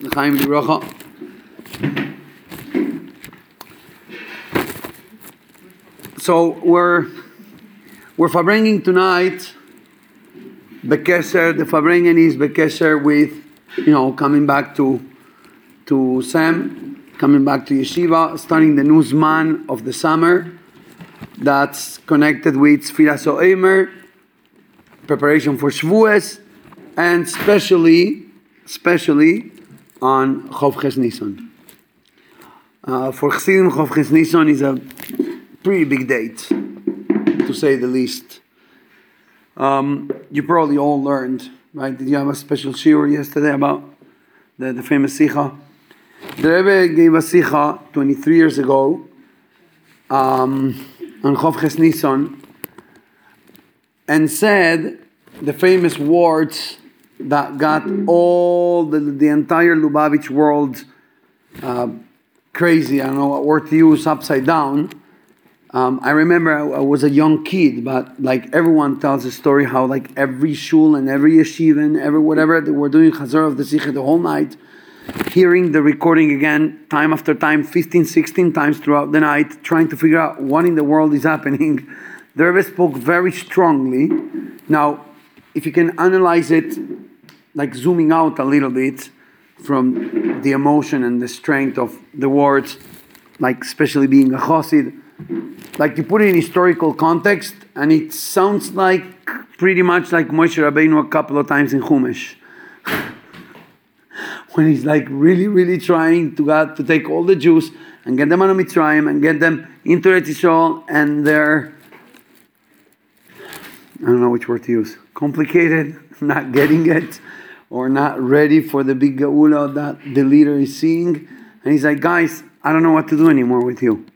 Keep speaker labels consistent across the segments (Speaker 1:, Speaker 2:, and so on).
Speaker 1: L'chaim. So we're we're farbrengen tonight. Bekeser, the farbrengen is Bekeser with, you know, coming back to to Sam, coming back to yeshiva, starting the new zman of the summer. That's connected with Sfiras Omer, preparation for Shavuos, and especially, especially on Chov Ches Nisan. Uh, for Chassidim, Chov Ches Nisan is a pretty big date, to say the least. Um, you probably all learned, right? Did you have a special shiur yesterday about the, the famous Sikha? The Rebbe gave a Sikha 23 years ago um, on Chov Ches Nisan and said the famous words that got all the, the entire Lubavitch world uh, crazy. I don't know what word to use, upside down. Um, I remember I, I, was a young kid, but like everyone tells the story how like every shul and every yeshiva and every whatever they were doing chazar of the sikha the whole night, hearing the recording again time after time, 15, 16 times throughout the night, trying to figure out what in the world is happening. The Rebbe spoke very strongly. Now, if you can analyze it, like zooming out a little bit from the emotion and the strength of the words, like especially being a chassid, like you put it in historical context, and it sounds like pretty much like Moshe Rabbeinu a couple of times in Chumash. when he's like really, really trying to God to take all the Jews and get them out of Mitzrayim and get them into Eretz Yisrael, and they're I don't know which word to use. Complicated, not getting it, or not ready for the big geula that the leader is seeing. And he's like, guys, I don't know what to do anymore with you.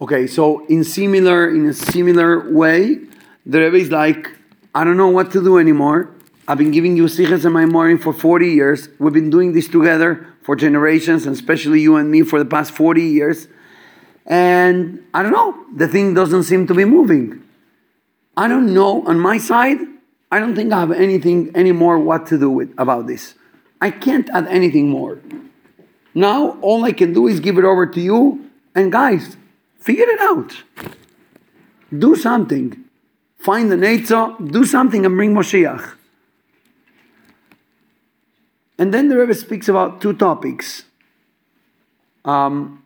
Speaker 1: Okay, so in similar in a similar way, the Rebbe is like, I don't know what to do anymore. I've been giving you sichas in my morning for 40 years. We've been doing this together for generations, and especially you and me for the past 40 years. And I don't know, the thing doesn't seem to be moving. I don't know on my side, I don't think I have anything anymore what to do with about this. I can't add anything more. Now all I can do is give it over to you and guys, figure it out. Do something. Find the Netzah, do something and bring Moshiach. And then the Rebbe speaks about two topics. Um,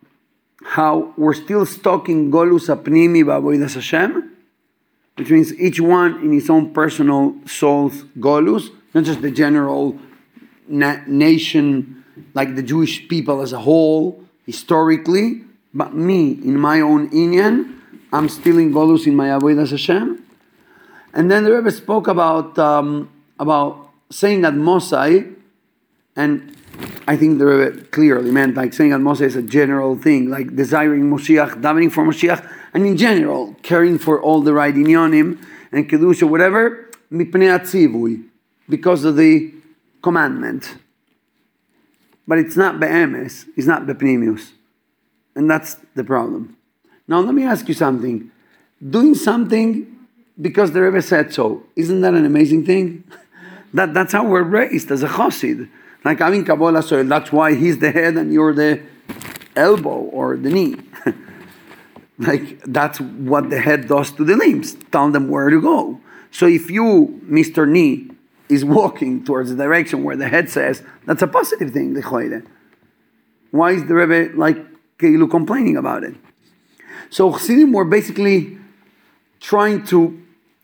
Speaker 1: how we're still stuck in Golus Apnimi Ba'avoidas Hashem, which means each one in his own personal soul's golus, not just the general na- nation, like the Jewish people as a whole, historically, but me, in my own inyan, I'm still in golus in my avodas Hashem. And then the Rebbe spoke about um, about saying at Mosai, and I think the Rebbe clearly meant like saying at Mosai is a general thing, like desiring Moshiach, davening for Moshiach, and in general, caring for all the right inyonim and kedusha, whatever, because of the commandment. But it's not be'emes, it's not be'pnimius. And that's the problem. Now let me ask you something. Doing something because the Rebbe said so, isn't that an amazing thing? that, that's how we're raised as a chassid. Like having kabbalas ol, that's why he's the head and you're the elbow or the knee. like that's what the head does to the limbs, tell them where to go. So if you, Mr. Knee, is walking towards the direction where the head says, that's a positive thing, the Why is the Rebbe like Keilu complaining about it? So Chassidim were basically trying to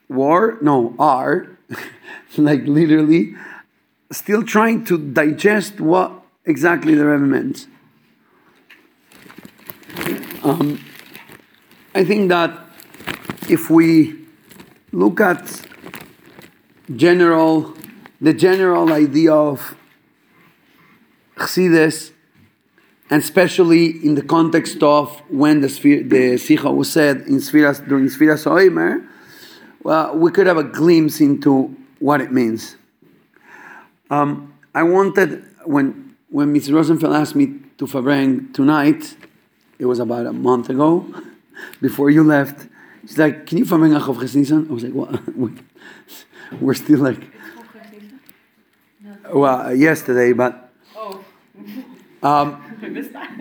Speaker 1: war, no, are, like literally, still trying to digest what exactly the Rebbe meant. Um, I think that if we look at general, the general idea of Chassidus, and especially in the context of when the, the Sikha was said in Sfiras, during Sfiras Oimer, well, we could have a glimpse into what it means. Um, I wanted, when, when Ms. Rosenfeld asked me to Fabrang tonight, it was about a month ago, before you left, she's like, Can you Fabrang Achov Chesnisan? I was like, What? We're still like, well, yesterday, but
Speaker 2: Oh,
Speaker 1: um,
Speaker 2: I missed that.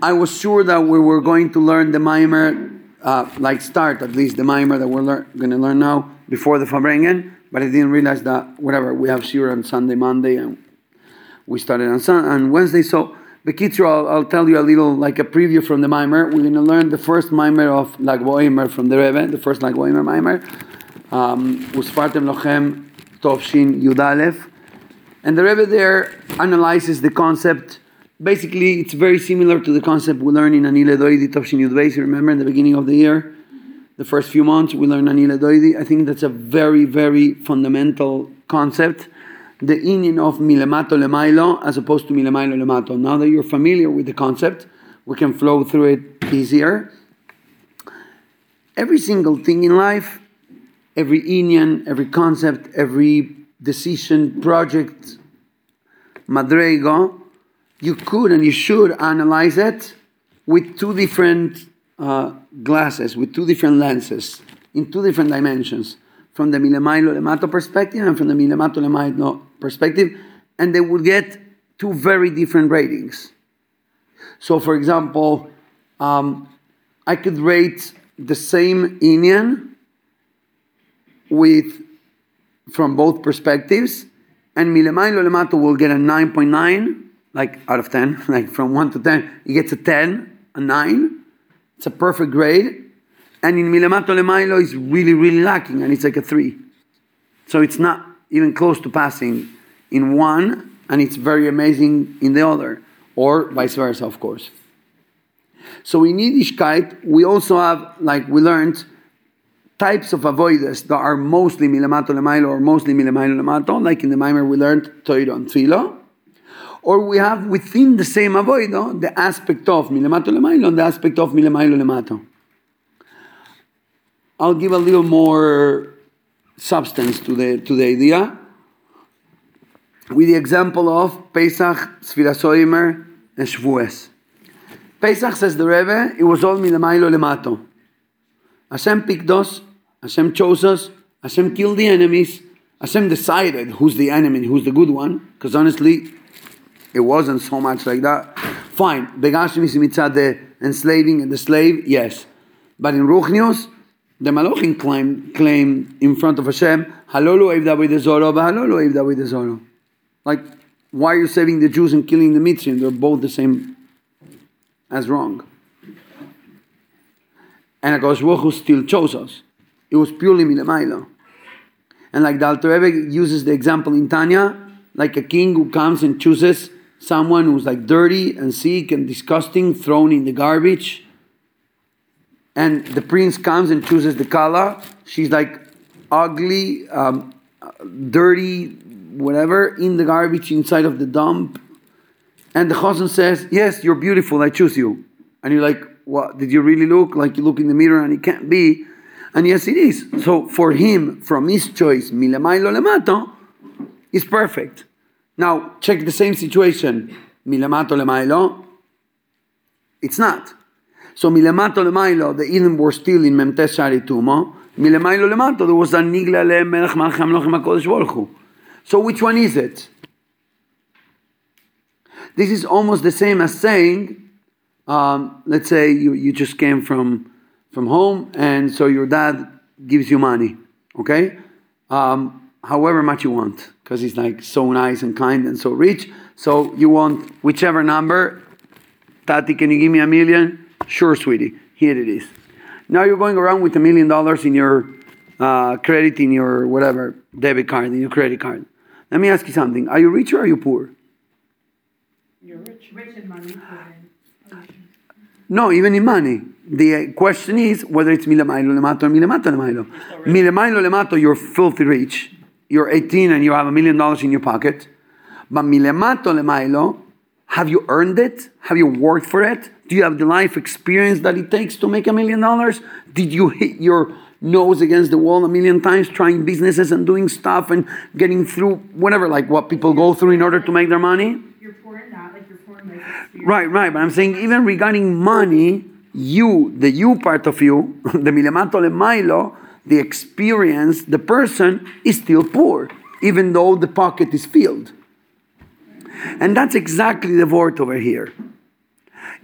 Speaker 1: I was sure that we were going to learn the mimer, uh, like start at least the mimer that we're lear- going to learn now before the Fabrengen, but I didn't realize that whatever we have sure on Sunday, Monday, and we started on Sun on Wednesday. So, Bekitzer, I'll, I'll tell you a little like a preview from the mimer. We're going to learn the first mimer of Lagboimer from the Rebbe, the first Lagboimer mimer. Um, Usfartem Lochem Tovshin Yudalef. And the Rebbe there analyzes the concept. Basically, it's very similar to the concept we learned in Anile Doidi Tovshin Yudbeis. Remember in the beginning of the year, the first few months, we learned Anile Doidi. I think that's a very, very fundamental concept. The inyan of Milemato Lemailo as opposed to Milemailo Lemato. Now that you're familiar with the concept, we can flow through it easier. Every single thing in life every inyan, every concept, every decision, project, madrego, you could and you should analyze it with two different uh, glasses, with two different lenses, in two different dimensions, from the milemailo lemato perspective and from the milemato lemailo perspective, and they would get two very different ratings. So, for example, um, I could rate the same inyan with from both perspectives, and Milemailo Lemato will get a 9.9, like out of 10, like from 1 to 10, he gets a 10, a 9. It's a perfect grade. And in Milemato Lemailo is really, really lacking, and it's like a 3. So it's not even close to passing in one, and it's very amazing in the other, or vice versa, of course. So in Yiddishkeit, we also have, like we learned, types of avoiders that are mostly milemato lemailo or mostly milemailo lemato, like in the mimer we learned toiro and tfilo. Or we have within the same avoido the aspect of milemato lemailo and the aspect of milemailo lemato. I'll give a little more substance to the to the idea with the example of Pesach, Sfirasoimer, and Shavuos. Pesach says the Rebbe, it was all milemailo lemato. Hashem picked us, Hashem chose us, Hashem killed the enemies, Hashem decided who's the enemy, and who's the good one, because honestly, it wasn't so much like that. Fine, Begashim is mitzvah, the enslaving and the slave, yes. But in Ruchnios, the Malachim claim, claim in front of Hashem, Halolu Eivda Zoro, Halolu Eivda Zoro. Like, why are you saving the Jews and killing the Mitzrayim? They're both the same as wrong. And HaKadosh Baruch Hu still chose us. It was purely milemaila. And like the Alter Rebbe uses the example in Tanya, like a king who comes and chooses someone who's like dirty and sick and disgusting, thrown in the garbage. And the prince comes and chooses the kala. She's like ugly, um, dirty, whatever, in the garbage inside of the dump. And the chosson says, Yes, you're beautiful, I choose you. And you're like, What? Did you really look? Like you look in the mirror and it can't be. And yes, it is. So for him, from his choice, milemailo lemato, is perfect. Now, check the same situation. Milemato lemailo, it's not. So milemato lemailo, the Eden were still in Memtes Shari Tumo. Milemailo lemato, there was a nigla le melech malchem lochem HaKodesh Baruch So which one is it? This is almost the same as saying, um, let's say you, you just came from, from home and so your dad gives you money, okay? Um, however much you want, because he's like so nice and kind and so rich. So you want whichever number. Tati, can you give me a million? Sure, sweetie. Here it is. Now you're going around with a million dollars in your uh, credit, in your whatever, debit card, in your credit card. Let me ask you something. Are you rich or are you poor?
Speaker 2: You're rich.
Speaker 3: Rich in money.
Speaker 1: No, even in money. The question is whether it's milemailo lemato or milemato lemailo. Milemailo lemato, you're filthy rich. You're 18 and you have a million dollars in your pocket. But milemato lemailo, have you earned it? Have you worked for it? Do you have the life experience that it takes to make a million dollars? Did you hit your nose against the wall a million times trying businesses and doing stuff and getting through whatever, like what people go through in order to make their money?
Speaker 3: You're poor in that, like you're poor in life.
Speaker 1: Right, right. But I'm saying even regarding money, you, the you part of you, the milemato lemailo, the experience, the person is still poor. even though the pocket is filled. And that's exactly the word over here.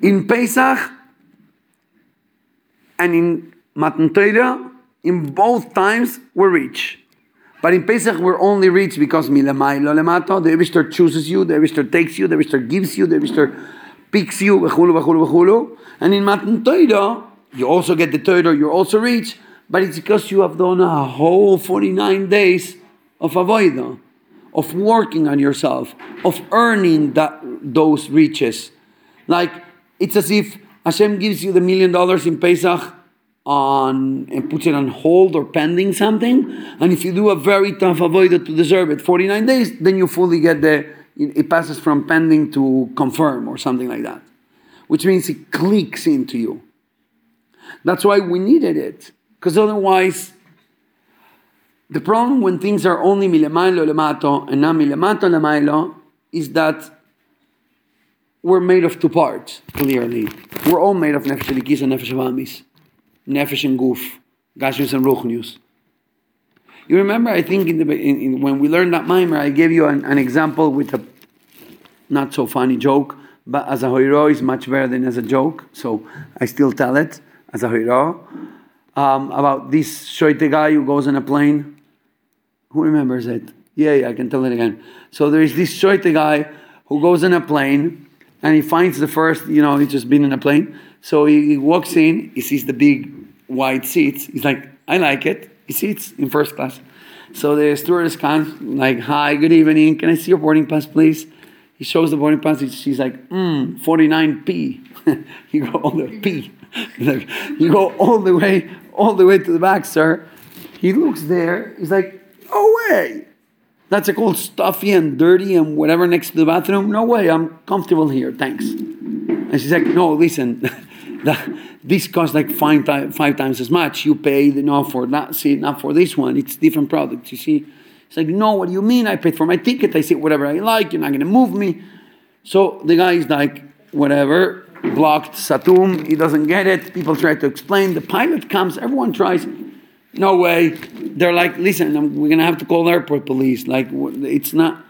Speaker 1: In Pesach and in Matan Torah, in both times, we're rich. But in Pesach, we're only rich because milamai lo lemato, the Aibershter chooses you, the Aibershter takes you, the Aibershter gives you, the Aibershter picks you. And in Matan Torah, you also get the Torah, you're also rich, but it's because you have done a whole 49 days of avodah, of working on yourself, of earning that, those riches. Like, it's as if Hashem gives you the million dollars in Pesach on and puts it on hold or pending something. And if you do a very tough avodah to deserve it, 49 days, then you fully get the, it passes from pending to confirm or something like that. Which means it clicks into you. That's why we needed it. Because otherwise, the problem when things are only milemailo lemato and not milemato lemailo is that we're made of two parts, clearly. We're all made of nefesh elikis and nefesh avamis. Nefesh and Guf, Gashmius and Ruchnius. You remember, I think, in the, in, in, when we learned that mimer, I gave you an, an, example with a not so funny joke, but as a hoiro is much better than as a joke, so I still tell it as a hoiro. Um, about this shoite guy who goes on a plane. Who remembers it? Yeah, yeah, I can tell it again. So there is this shoite guy who goes on a plane and he finds the first, you know, he's just been in a plane. So he, he walks in, he sees the big white seats. He's like, I like it. He sits in first class. So the stewardess comes, like, hi, good evening. Can I see your boarding pass, please? He shows the boarding pass. She's like, mm, 49P. you go all the P. you go all the way, all the way to the back, sir. He looks there. He's like, no way. That's a called stuffy and dirty and whatever next to the bathroom. No way. I'm comfortable here. Thanks. And she's like, no, listen. this costs like five, five times as much. You pay not for that see, not for this one. It's different products. You see, it's like, no, what do you mean? I paid for my ticket. I say whatever I like. You're not to move me. So the guy is like, whatever, blocked, satum. He doesn't get it. People try to explain. The pilot comes. Everyone tries. No way. They're like, listen, we're going to have to call airport police. Like, it's not.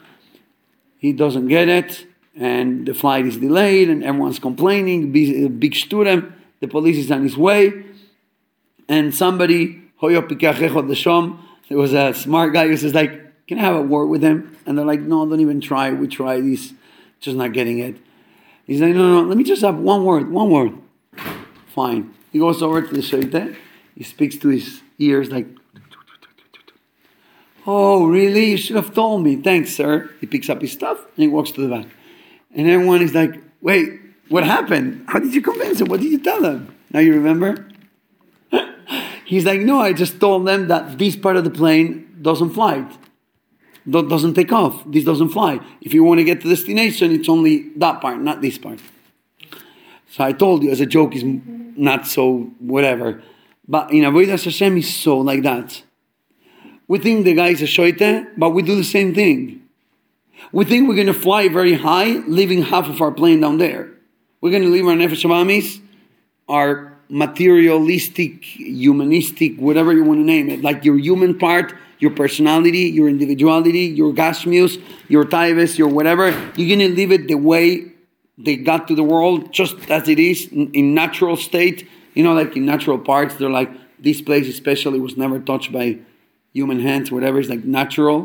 Speaker 1: He doesn't get it and the flight is delayed and everyone's complaining, big, student, the police is on his way, and somebody, there was a smart guy who says like, can I have a word with him? And they're like, no, don't even try, we try this, just not getting it. He's like, no, no, let me just have one word, one word. Fine. He goes over to the shaita, he speaks to his ears like, Oh, really? You should have told me. Thanks, sir. He picks up his stuff and he walks to the back. And everyone is like, wait, what happened? How did you convince him? What did you tell them? Now you remember? He's like, no, I just told them that this part of the plane doesn't fly. That doesn't take off. This doesn't fly. If you want to get to destination, it's only that part, not this part. So I told you as a joke is not so whatever. But in Avodah Hashem is so like that. We think the guy is a shoite, but we do the same thing. We think we're going to fly very high, leaving half of our plane down there. We're going to leave our nefesh abamis, our materialistic, humanistic, whatever you want to name it, like your human part, your personality, your individuality, your gashmius, your taibes, your whatever. You're going to leave it the way they got to the world, just as it is in, natural state. You know, like in natural parts, they're like this place especially was never touched by human hands, whatever. It's like natural.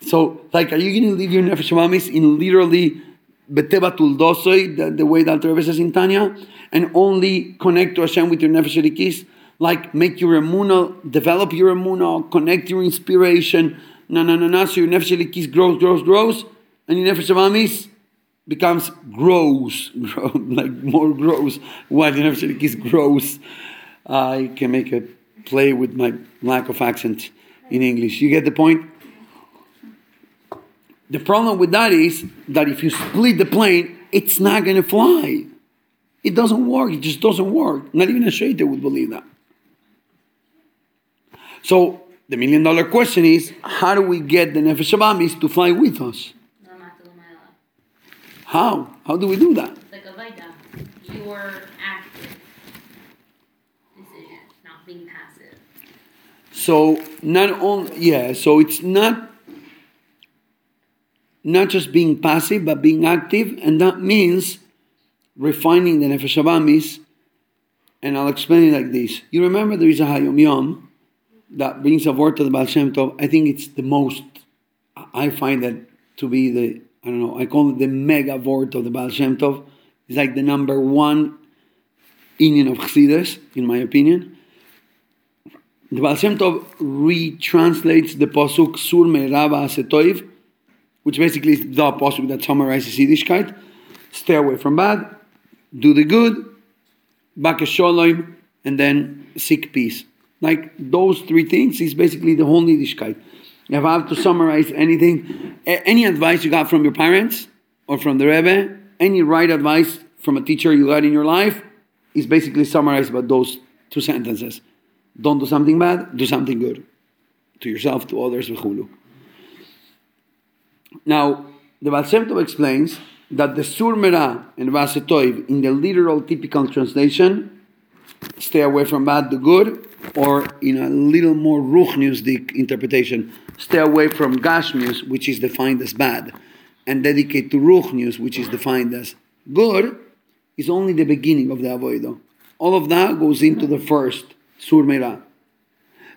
Speaker 1: So, like, are you going to leave your nefesh mamis in literally the, the way that Rebbe says in Tanya, and only connect to Hashem with your nefesh elikis? Like, make your emuna, develop your emuna, connect your inspiration. No, no, no, no. So your nefesh elikis grows, grows, grows, and your nefesh mamis becomes grows, grow, like more grows. Why the nefesh elikis grows? I can make a play with my lack of accent in English. You get the point? The problem with that is that if you split the plane, it's not going to fly. It doesn't work. It just doesn't work. Not even a shaita would believe that. So the million dollar question is, how do we get the nefesh abamis to fly with us? How? How do we do that?
Speaker 4: Like a your active decision, not being passive.
Speaker 1: So not only yeah, so it's not not just being passive, but being active, and that means refining the Nefesh Abamis. And I'll explain it like this. You remember there is a Hayom Yom that brings a word to the Baal Shem Tov. I think it's the most, I find that to be the, I don't know, I call it the mega word of the Baal Shem Tov. It's like the number one inyan of Chassidus, in my opinion. The Baal Shem Tov retranslates the Pasuk Sur Me'rava Asetoiv, which basically is the Pasuk that summarizes Yiddishkeit. Stay away from bad, do the good, Baka Sholom, and then seek peace. Like those three things is basically the whole Yiddishkeit. If I have to summarize anything, any advice you got from your parents or from the Rebbe, any right advice from a teacher you got in your life, is basically summarized by those two sentences. Don't do something bad, do something good. To yourself, to others. Now, the Baal explains that the Sur Merah and Vasetoiv, in the literal typical translation, stay away from bad, do good, or in a little more Ruchniusdik interpretation, stay away from Gashmius, which is defined as bad, and dedicate to Ruchnius, which is defined as good, is only the beginning of the avoido. All of that goes into the first Sur Merah.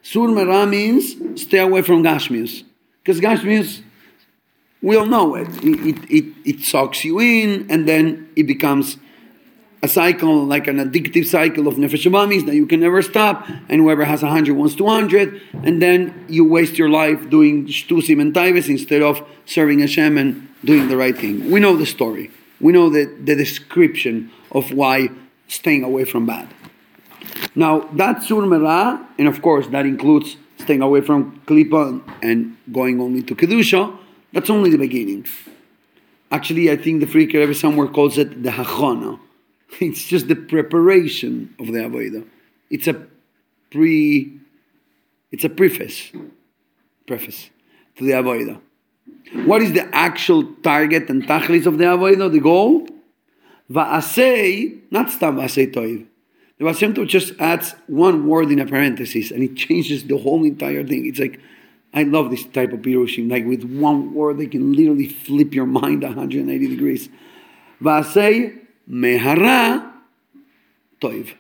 Speaker 1: Sur Merah means stay away from Gashmius. Because Gashmius, we all know it. It, it, it. it sucks you in, and then it becomes a cycle, like an addictive cycle of nefesh abamis that you can never stop, and whoever has a hundred wants two hundred, and then you waste your life doing shtusim and taivis instead of serving Hashem and doing the right thing. We know the story. We know the, the description of why staying away from bad. Now, that sur merah, and of course that includes staying away from klipa and going only to kedusha. That's only the beginning. Actually, I think the Frierdiker Rebbe somewhere calls it the hachana. It's just the preparation of the avodah. It's a pre. It's a preface. Preface to the avodah. What is the actual target and tachlis of the avodah? The goal. Va'asei, not stam va'asei toiv. The Baal Shem Tov just adds one word in a parenthesis and it changes the whole entire thing. It's like, I love this type of pirushim. Like with one word, they can literally flip your mind 180 degrees. Va'asei mehara toiv.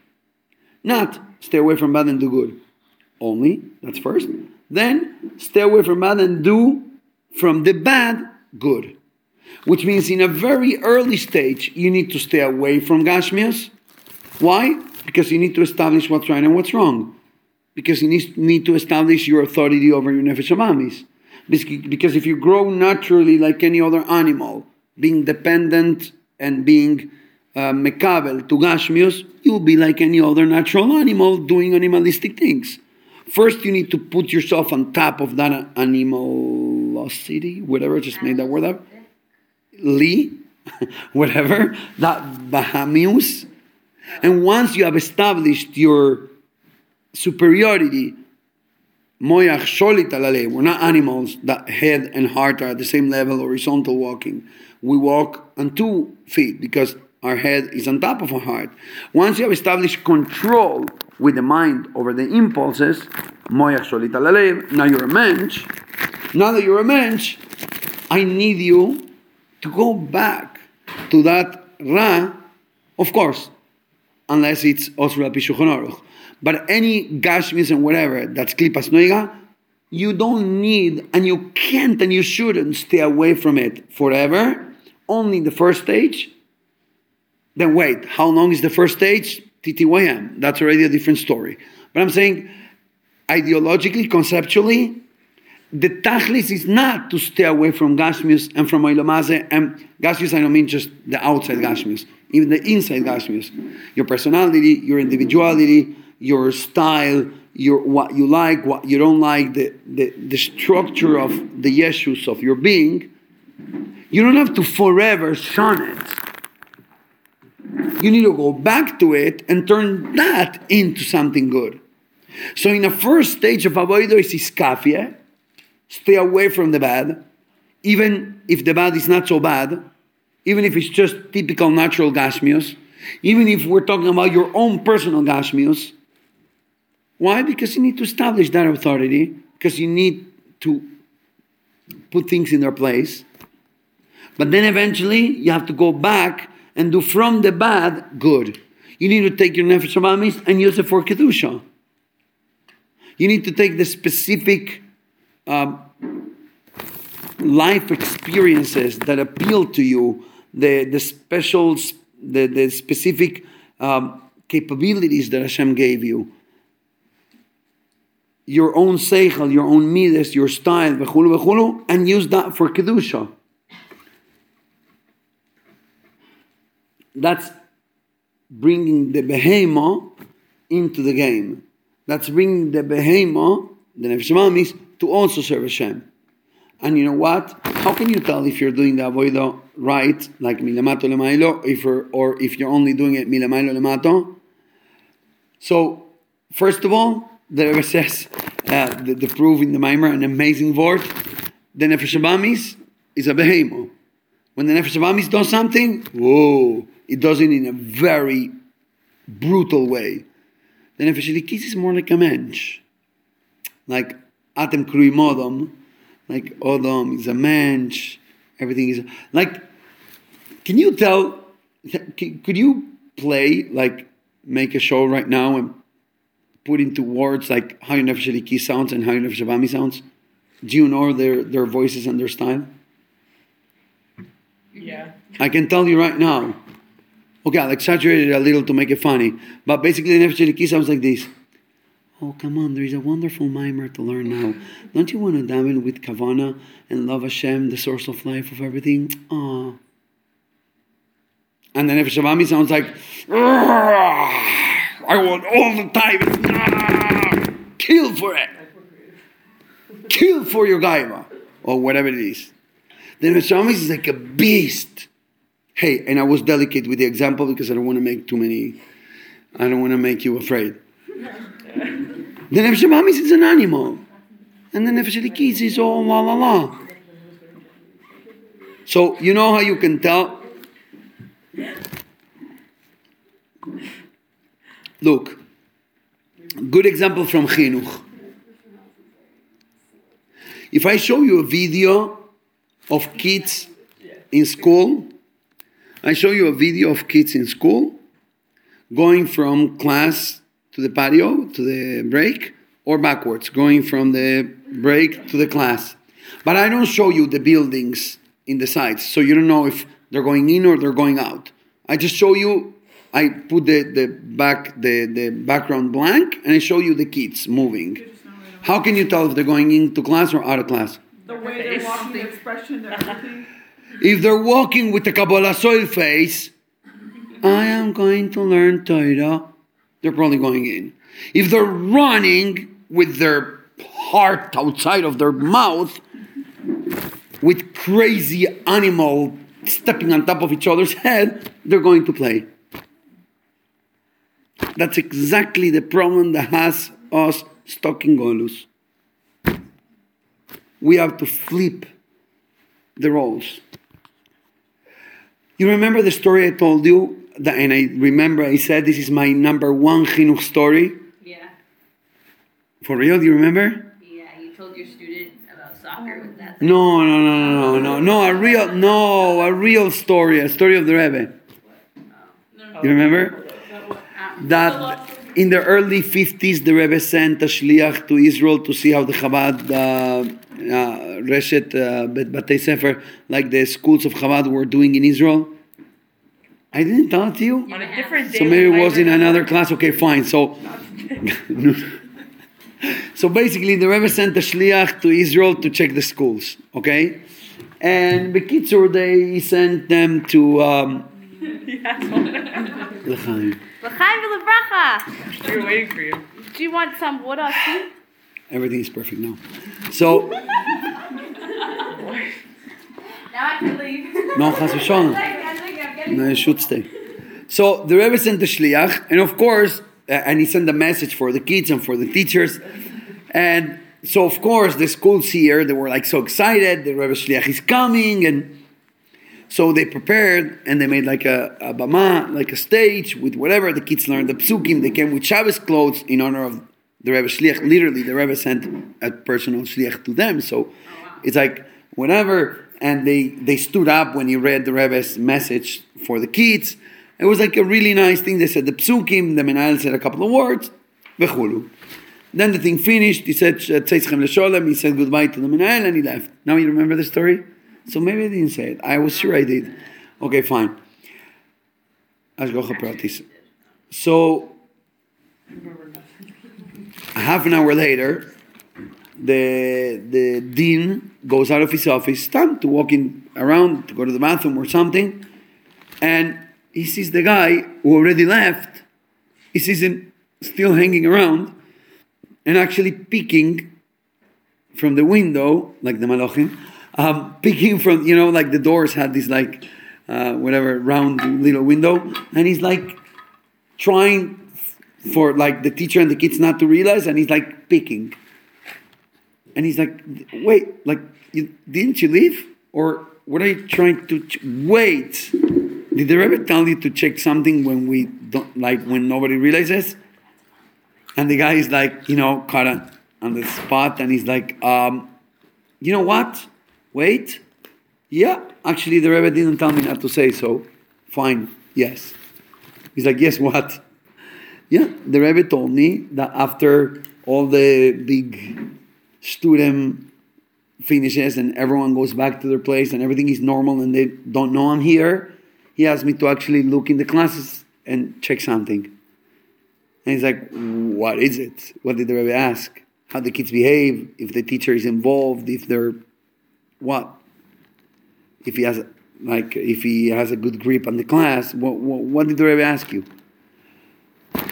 Speaker 1: Not stay away from bad and do good. Only, that's first. Then stay away from bad and do from the bad good. Which means in a very early stage, you need to stay away from Gashmias. Why? Because you need to establish what's right and what's wrong. Because you need, to establish your authority over your nefesh abamis. Because if you grow naturally like any other animal, being dependent and being mekabel to Gashmius, you'll be like any other natural animal doing animalistic things. First, you need to put yourself on top of that animosity, whatever, just made that word up. Li, whatever, that Bahamius. And once you have established your superiority, we're not animals that head and heart are at the same level, horizontal walking. We walk on two feet because our head is on top of our heart. Once you have established control with the mind over the impulses, now you're a mensch. Now that you're a mensch, I need you to go back to that Ra, of course, unless it's Osra Pishuchonoruch. But any Gashmis and whatever that's Klipas Noiga, you don't need and you can't and you shouldn't stay away from it forever. Only the first stage. Then wait, how long is the first stage? TTYM. That's already a different story. But I'm saying, ideologically, conceptually, the tachlis is not to stay away from Gashmius and from Oilamaze. And Gashmius, I don't mean just the outside Gashmius, even the inside Gashmius. Your personality, your individuality, your style, your what you like, what you don't like, the, the, the structure of the Yeshus of your being. You don't have to forever shun it. You need to go back to it and turn that into something good. So in the first stage of avoido is iskafia, stay away from the bad, even if the bad is not so bad, even if it's just typical natural gashmios, even if we're talking about your own personal gashmios. Why? Because you need to establish that authority, because you need to put things in their place. But then eventually you have to go back and do from the bad good. You need to take your nefesh abamis and use it for kedusha. You need to take the specific um, life experiences that appeal to you, the the special, the the specific um, capabilities that Hashem gave you. Your own seichel, your own midas, your style, v'chulu v'chulu, and use that for kedusha. That's bringing the behema into the game. That's bringing the behema, the nefesh to also serve Hashem. And you know what? How can you tell if you're doing the avodah right, like milamato lemailo, if or if you're only doing it milamailo lemato? So, first of all, the Rebbe says uh, the, the proof in the Maimer, an amazing word. The nefesh is a behemo. When the nefesh does something, whoa, it does it in a very brutal way. The nefesh elikis is more like a mensch, like atem krui modom, like odom is a mensch. Everything is like. Can you tell? Could you play like make a show right now and put into words like how your nefesh eliki sounds and how your nefesh abami sounds? Do you know their their voices and their style?
Speaker 2: Yeah.
Speaker 1: I can tell you right now. Okay, I'll exaggerate it a little to make it funny, but basically, the Nefesh sounds like this. Oh, come on, there is a wonderful mimer to learn now. Don't you want to daven with Kavana and love Hashem, the source of life of everything? Ah. And then the Nefesh Abami sounds like, "Ah, I want all the time. Kill for it. Kill for your gaiva. Or whatever it is. The Nefesh Abami is like a beast. Hey, and I was delicate with the example because I don't want to make too many, I don't want to make you afraid. The Nefesh Abamis is an animal. And the Nefesh Elikis is all la la la. So, you know how you can tell? Look, good example from Chinuch. If I show you a video of kids in school, I show you a video of kids in school going from class to the patio to the break or backwards, going from the break to the class. But I don't show you the buildings in the sides, so you don't know if they're going in or they're going out. I just show you. I put the, the back the, the background blank and I show you the kids moving. How can you tell if they're going into class or out of class?
Speaker 2: The way they're walking, the expression, everything.
Speaker 1: If they're walking with the kabbalas ol face, I am going to learn Torah, they're probably going in. If they're running with their heart outside of their mouth, with crazy animal stepping on top of each other's head, they're going to play. That's exactly the problem that has us stuck in Golus. We have to flip the roles. You remember the story I told you? That, and I remember I said this is my number one chinuch story.
Speaker 4: Yeah,
Speaker 1: For real, do you remember?
Speaker 4: yeah. You told your student about soccer with that.
Speaker 1: No, no, no, no, no, no, no. A real, no, a real story, a story of the Rebbe. You remember? That in the early 50s, the Rebbe sent a shliach to Israel to see how the Chabad, uh, uh, Reshet, uh, Bet- Batei Sefer, like the schools of Chabad were doing in Israel. I didn't tell it to you?
Speaker 2: On a different day.
Speaker 1: So maybe it was in another class. Okay, fine. So, so basically, the Rebbe sent a shliach to Israel to check the schools. Okay, and Bekitzur, they sent them to. Um, L'chaim.
Speaker 3: L'chaim v'lebracha.
Speaker 2: We were waiting for you.
Speaker 3: Do you want some water too?
Speaker 1: Everything is perfect now. So
Speaker 3: Now I can leave.
Speaker 1: no chas v'shalom.
Speaker 3: I'm thinking I'm getting
Speaker 1: No, it should stay. So the Rebbe sent the shliach, and of course, uh, and he sent a message for the kids and for the teachers, and so of course the schools here they were like so excited. The Rebbe shliach is coming, and so they prepared and they made like a, a bama, like a stage with whatever the kids learned the psukim. They came with Shabbos clothes in honor of the Rebbe shliach. Literally, the Rebbe sent a personal shliach to them. So it's like whenever and they they stood up when he read the Rebbe's message for the kids. It was like a really nice thing. They said the psukim, the menahel said a couple of words, v'chulu. Then the thing finished. He said "Tzeichem lesholem." He said goodbye to the menahel and he left. Now you remember the story? So maybe I didn't say it. I was sure I did. Okay, fine. Ashgocha pratis. So half an hour later, the the dean goes out of his office, time to walk in around to go to the bathroom or something, and he sees the guy who already left. He sees him still hanging around, and actually peeking from the window, like the malachim, um, peeking from you know like the doors had this like uh, whatever round little window, and he's like trying for like the teacher and the kids not to realize, and he's like picking. And he's like, wait, like, you, didn't you leave? Or what are you trying to, ch- wait, did the Rebbe tell you to check something when we don't, like, when nobody realizes? And the guy is like, you know, caught on, on the spot, and he's like, um, you know what? Wait. Yeah, actually, the Rebbe didn't tell me not to say so. Fine, yes. He's like, yes, what? Yeah, the Rebbe told me that after all the big student finishes and everyone goes back to their place and everything is normal and they don't know I'm here, he asked me to actually look in the classes and check something. And he's like, What is it? What did the Rebbe ask? How the kids behave, if the teacher is involved, if they're what? If he has like if he has a good grip on the class, what, what, what did the Rebbe ask you?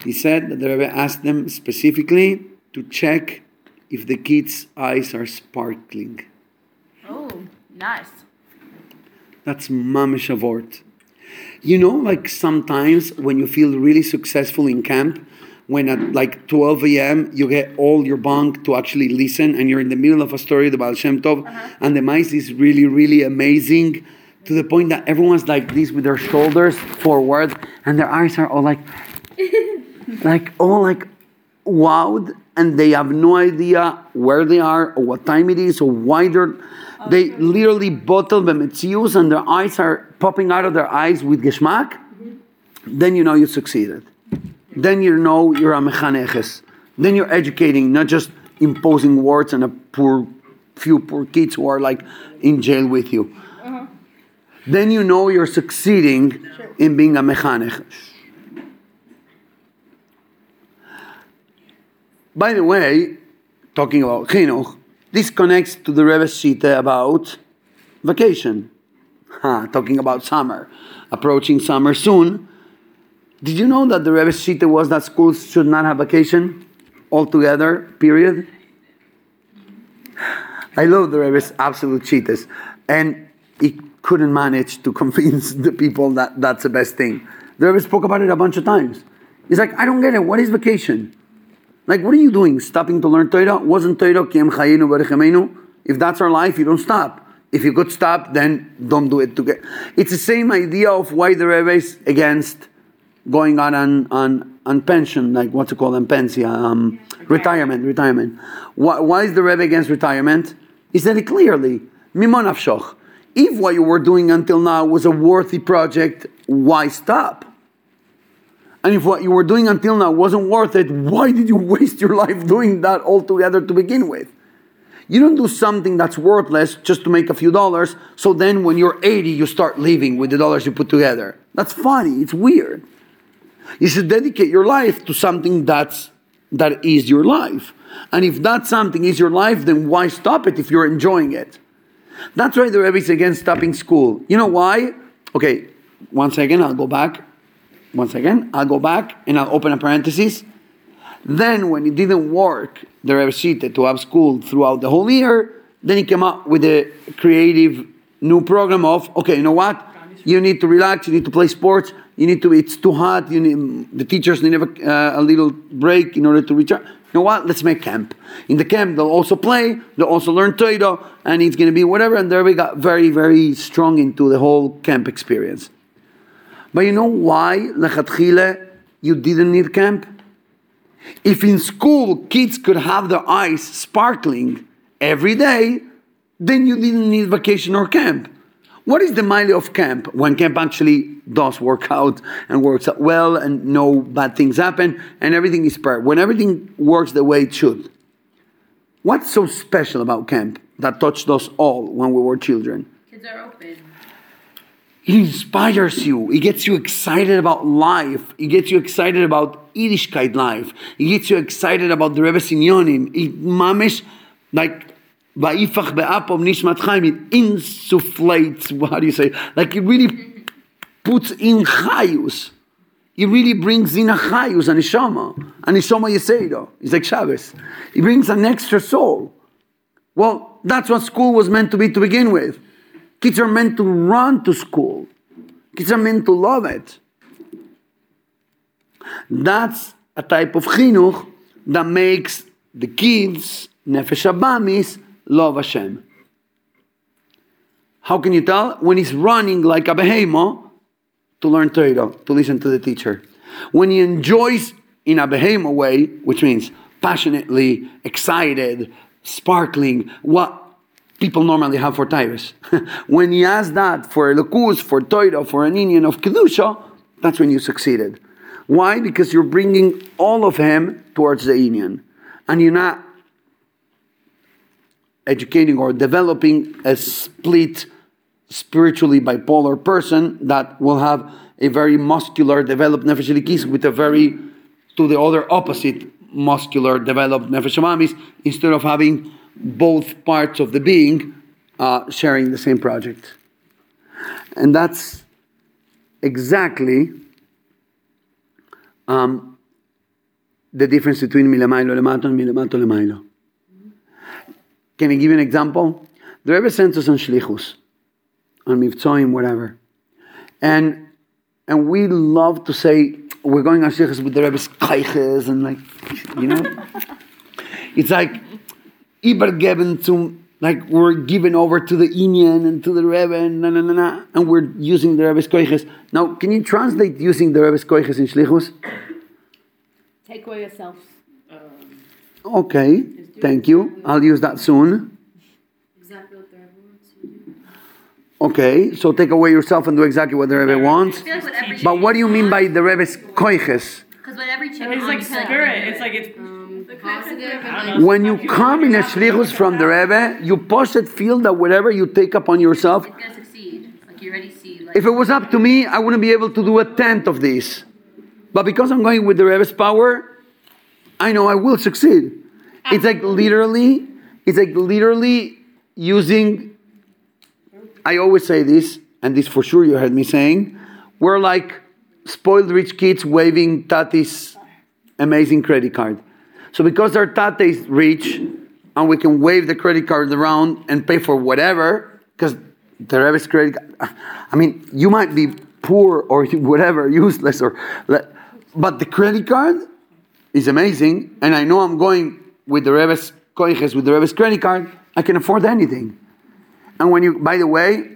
Speaker 1: He said that the Rebbe asked them specifically to check if the kids' eyes are sparkling.
Speaker 3: Oh, nice.
Speaker 1: That's mamish avort. You know, like sometimes when you feel really successful in camp, when at like 12 a.m. you get all your bunk to actually listen and you're in the middle of a story about Shem Tov uh-huh. and the mice is really, really amazing to the point that everyone's like this with their shoulders forward and their eyes are all like, like all like wowed and they have no idea where they are or what time it is or why they're they literally batel bemetzius and their eyes are popping out of their eyes with geschmack mm-hmm. then you know you succeeded. Then you know you're a mechaneches. Then you're educating not just imposing words on a poor few poor kids who are like in jail with you. Uh-huh. Then you know you're succeeding in being a mechaneches By the way, talking about chinuch, this connects to the Rebbe's shita about vacation. Ha, talking about summer, approaching summer soon. Did you know that the Rebbe's shita was that schools should not have vacation altogether? Period. I love the Rebbe's absolute shitas, and he couldn't manage to convince the people that that's the best thing. The Rebbe spoke about it a bunch of times. He's like, I don't get it. What is vacation? Like, what are you doing? Stopping to learn Torah? Wasn't Torah Kiem Chayinu If that's our life, you don't stop. If you could stop, then don't do it together. It's the same idea of why the Rebbe is against going out on, on, on pension, like what's it called, on pensia, um, retirement, retirement. Why, why is the Rebbe against retirement? He said it clearly. Mimon afshoch. If what you were doing until now was a worthy project, why stop? And if what you were doing until now wasn't worth it, why did you waste your life doing that altogether to begin with? You don't do something that's worthless just to make a few dollars, so then when you're 80, you start living with the dollars you put together. That's funny, it's weird. You should dedicate your life to something that's that is your life. And if that something is your life, then why stop it if you're enjoying it? That's why the Rebbe is against stopping school. You know why? Okay, one second, I'll go back. Once again, I'll go back and I'll open a parenthesis. Then, when it didn't work, the Rebbe Shita to have school throughout the whole year, then he came up with a creative new program of okay, you know what? You need to relax. You need to play sports. You need to. It's too hot. You need the teachers need a, uh, a little break in order to recharge. You know what? Let's make camp. In the camp, they'll also play. They'll also learn Torah, and it's going to be whatever. And there we got very, very strong into the whole camp experience. But you know why, lechatchile, you didn't need camp? If in school kids could have their eyes sparkling every day, then you didn't need vacation or camp. What is the mile of camp when camp actually does work out and works out well and no bad things happen and everything is perfect? When everything works the way it should. What's so special about camp that touched us all when we were children?
Speaker 4: Kids are open.
Speaker 1: It inspires you. It gets you excited about life. It gets you excited about Yiddishkeit life. It gets you excited about the Rebbe Sinyonim. It mamish like Va'ifach be'apom nishmat chaim. It insufflates. How do you say? Like it really puts in chayus. It really brings in a chayus, a neshama, a neshama yeseido. It's like Shabbos. It brings an extra soul. Well, that's what school was meant to be to begin with. Kids are meant to run to school. Kids are meant to love it. That's a type of chinuch that makes the kids, nefesh abamis, love Hashem. How can you tell? When he's running like a behemo to learn Torah, to listen to the teacher. When he enjoys in a behemo way, which means passionately, excited, sparkling, what people normally have for Tyrus. when he has that for a Elokus, for Torah, for an inyan of Kedusha, that's when you succeeded. Why? Because you're bringing all of him towards the inyan. And you're not educating or developing a split spiritually bipolar person that will have a very muscular developed nefesh Elokis with a very to the other opposite muscular developed nefesh instead of having both parts of the being uh, sharing the same project and that's exactly um, the difference between milemailo lemato and milemato lemailo can I give you an example? The Rebbe sent us on shlichus, on mivtzoim, whatever. And and we love to say we're going on shlichus with the Rebbe's koiches and like, you know, it's like übergeben to like we're given over to the Inyan and to the Rebbe and na na na na, and we're using the Rebbe's koiches. Now, can you translate using the Rebbe's koiches in shlichus?
Speaker 3: Take away yourselves.
Speaker 1: Um, okay, thank you. I'll use that soon.
Speaker 4: Exactly what the Rebbe wants you to do.
Speaker 1: Okay, so take away yourself and do exactly what the Rebbe wants.
Speaker 4: Like with every
Speaker 1: But what do you mean by the Rebbe's koiches?
Speaker 4: Because with every chicken,
Speaker 5: It's like spirit. It's like it's.
Speaker 6: Positive
Speaker 5: I
Speaker 6: and
Speaker 5: don't
Speaker 6: like
Speaker 5: know.
Speaker 1: When you come in a shlichus from the Rebbe, you poshut feel that whatever you take upon yourself,
Speaker 4: it's gonna succeed. Like you already see. Like
Speaker 1: if it was up to me, I wouldn't be able to do a tenth of this. But because I'm going with the Rebbe's power, I know I will succeed. It's like literally, it's like literally using. I always say this, and this for sure you heard me saying. We're like spoiled rich kids waving Tati's amazing credit card. So because our Tate is rich, and we can wave the credit card around and pay for whatever, because the Rebbe's credit I mean, you might be poor or whatever, useless, or, but the credit card is amazing, and I know I'm going with the Rebbe's koiches, with the Rebbe's credit card, I can afford anything. And when you, by the way,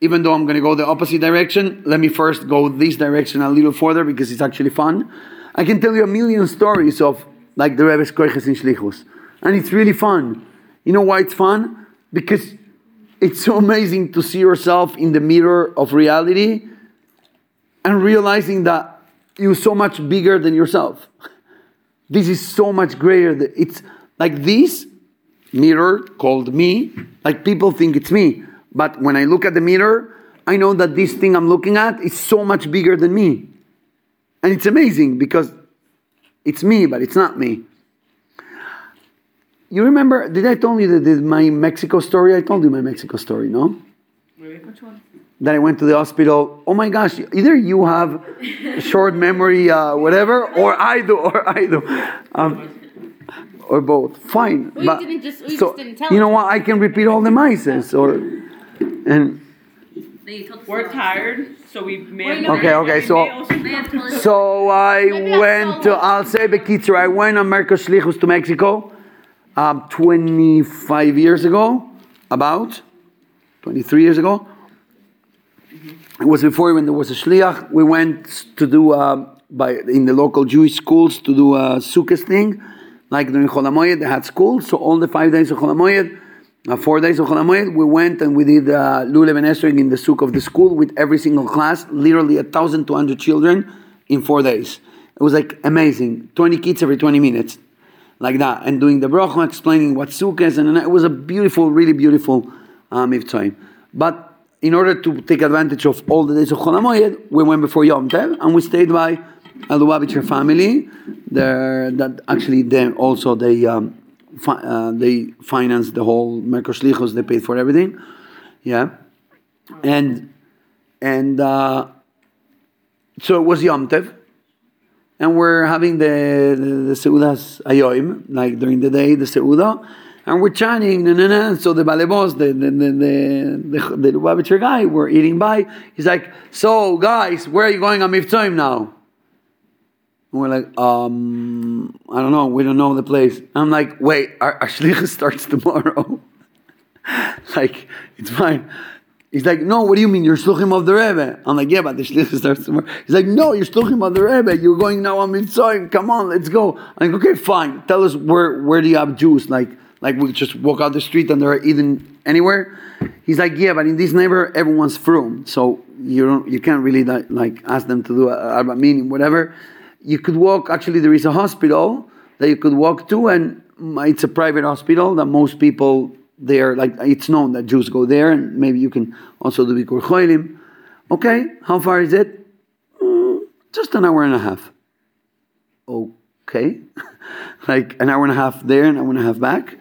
Speaker 1: even though I'm going to go the opposite direction, let me first go this direction a little further because it's actually fun. I can tell you a million stories of like the Rebbe's koiches in Shlichus. And it's really fun. You know why it's fun? Because it's so amazing to see yourself in the mirror of reality and realizing that you're so much bigger than yourself. This is so much greater. It's like this mirror called me. Like people think it's me. But when I look at the mirror, I know that this thing I'm looking at is so much bigger than me. And it's amazing because it's me, but it's not me. You remember, did I tell you the, the, my Mexico story? I told you my Mexico story, no?
Speaker 5: Which one?
Speaker 1: That I went to the hospital. Oh my gosh, either you have short memory, uh, whatever, or I do, or I do. Um, or both. Fine.
Speaker 3: Well, you
Speaker 1: but-
Speaker 3: didn't just- you
Speaker 1: so,
Speaker 3: just didn't tell
Speaker 1: You know
Speaker 3: us.
Speaker 1: what? I can repeat all the mices, or and
Speaker 4: you told the
Speaker 5: We're tired, so we may
Speaker 3: Wait,
Speaker 1: Okay, okay, so-
Speaker 4: May have told us-
Speaker 1: So I went
Speaker 3: saw
Speaker 1: to,
Speaker 3: one.
Speaker 1: I'll say Bekitzer, I went on Merkos Shlichus to Mexico um, 25 years ago, about 23 years ago. It was before when there was a Shliach. We went to do, uh, by, in the local Jewish schools, to do a Sukkot thing. Like during Chol HaMoed, they had school, so all the five days of Chol HaMoed, uh, four days of Chol Hamoed, we went and we did uh, Lulav and in the souk of the school with every single class, literally a thousand two hundred children in four days. It was like amazing. Twenty kids every twenty minutes, like that, and doing the bracha, explaining what souk is, and it was a beautiful, really beautiful uh, mitzvah. But in order to take advantage of all the days of Chol Hamoed, we went before Yom Tov and we stayed by a family. There, that actually then also they um, fi- uh, they financed the whole Merkos They paid for everything. Yeah, and and uh, so it was Yom Tov. And we're having the the, the Seudas Ayoim, like during the day, the Seudah, and we're chanting, na, na, na. so the balebos, the the the the, the, the guy, we're eating by. He's like, "So guys, where are you going on Mivtzoim now?" And we're like, um, I don't know, we don't know the place. I'm like, wait, our, our starts tomorrow. like, it's fine. He's like, no, what do you mean? You're shluchim of the Rebbe. I'm like, yeah, but the shlichus starts tomorrow. He's like, no, you're shluchim of the Rebbe. You're going now on Mivtzoim. Come on, let's go. I'm like, okay, fine. Tell us where where do you have Jews? Like, like we just walk out the street and they're eating anywhere. He's like, yeah, but in this neighborhood, everyone's from, so you don't, you can't really like, ask them to do a arba minim, whatever. You could walk. Actually, there is a hospital that you could walk to, and it's a private hospital that most people there, like it's known that Jews go there, and maybe you can also do Bikur Choilim. Okay, how far is it? Mm, just an hour and a half. Okay, like an hour and a half there, and an hour and a half back.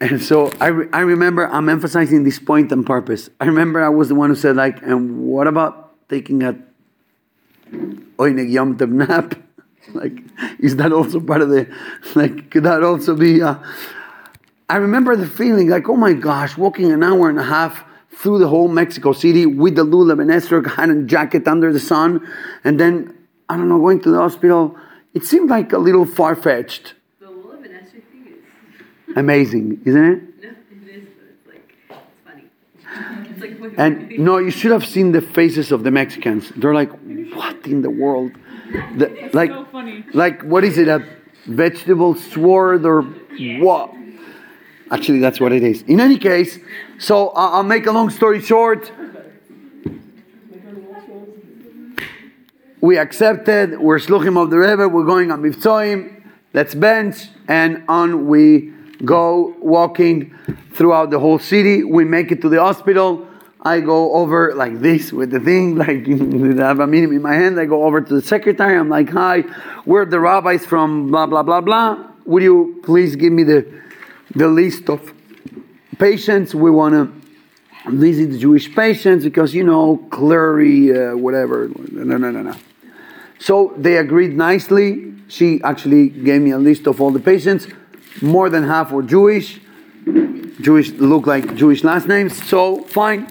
Speaker 1: And so I, re- I remember I'm emphasizing this point on purpose. I remember I was the one who said like, and what about taking a oinig yom tov nap? like, is that also part of the, like, could that also be, uh, I remember the feeling like, oh my gosh, walking an hour and a half through the whole Mexico City with the lulav and esrog hat and jacket under the sun, and then, I don't know, going to the hospital, it seemed like a little far-fetched.
Speaker 4: The Lulav and thing is,
Speaker 1: Amazing, isn't it
Speaker 4: is, but it's like, it's funny. It's like,
Speaker 1: And no, you should have seen the faces of the Mexicans. They're like, what in the world? The, like,
Speaker 2: So funny.
Speaker 1: like what is it? A vegetable sword or what? Actually, that's what it is. In any case, so uh, I'll make a long story short. We accepted. We're shluchim of the Rebbe. We're going on Mivtzoim. Let's bench and on we go walking throughout the whole city. We make it to the hospital. I go over like this with the thing, like I have a meeting in my hand. I go over to the secretary. I'm like, "Hi, we're the rabbis from blah blah blah blah. Would you please give me the the list of patients we want to visit the Jewish patients because you know clearly uh, whatever. No no no no. So they agreed nicely. She actually gave me a list of all the patients. More than half were Jewish. Jewish look like Jewish last names. So fine.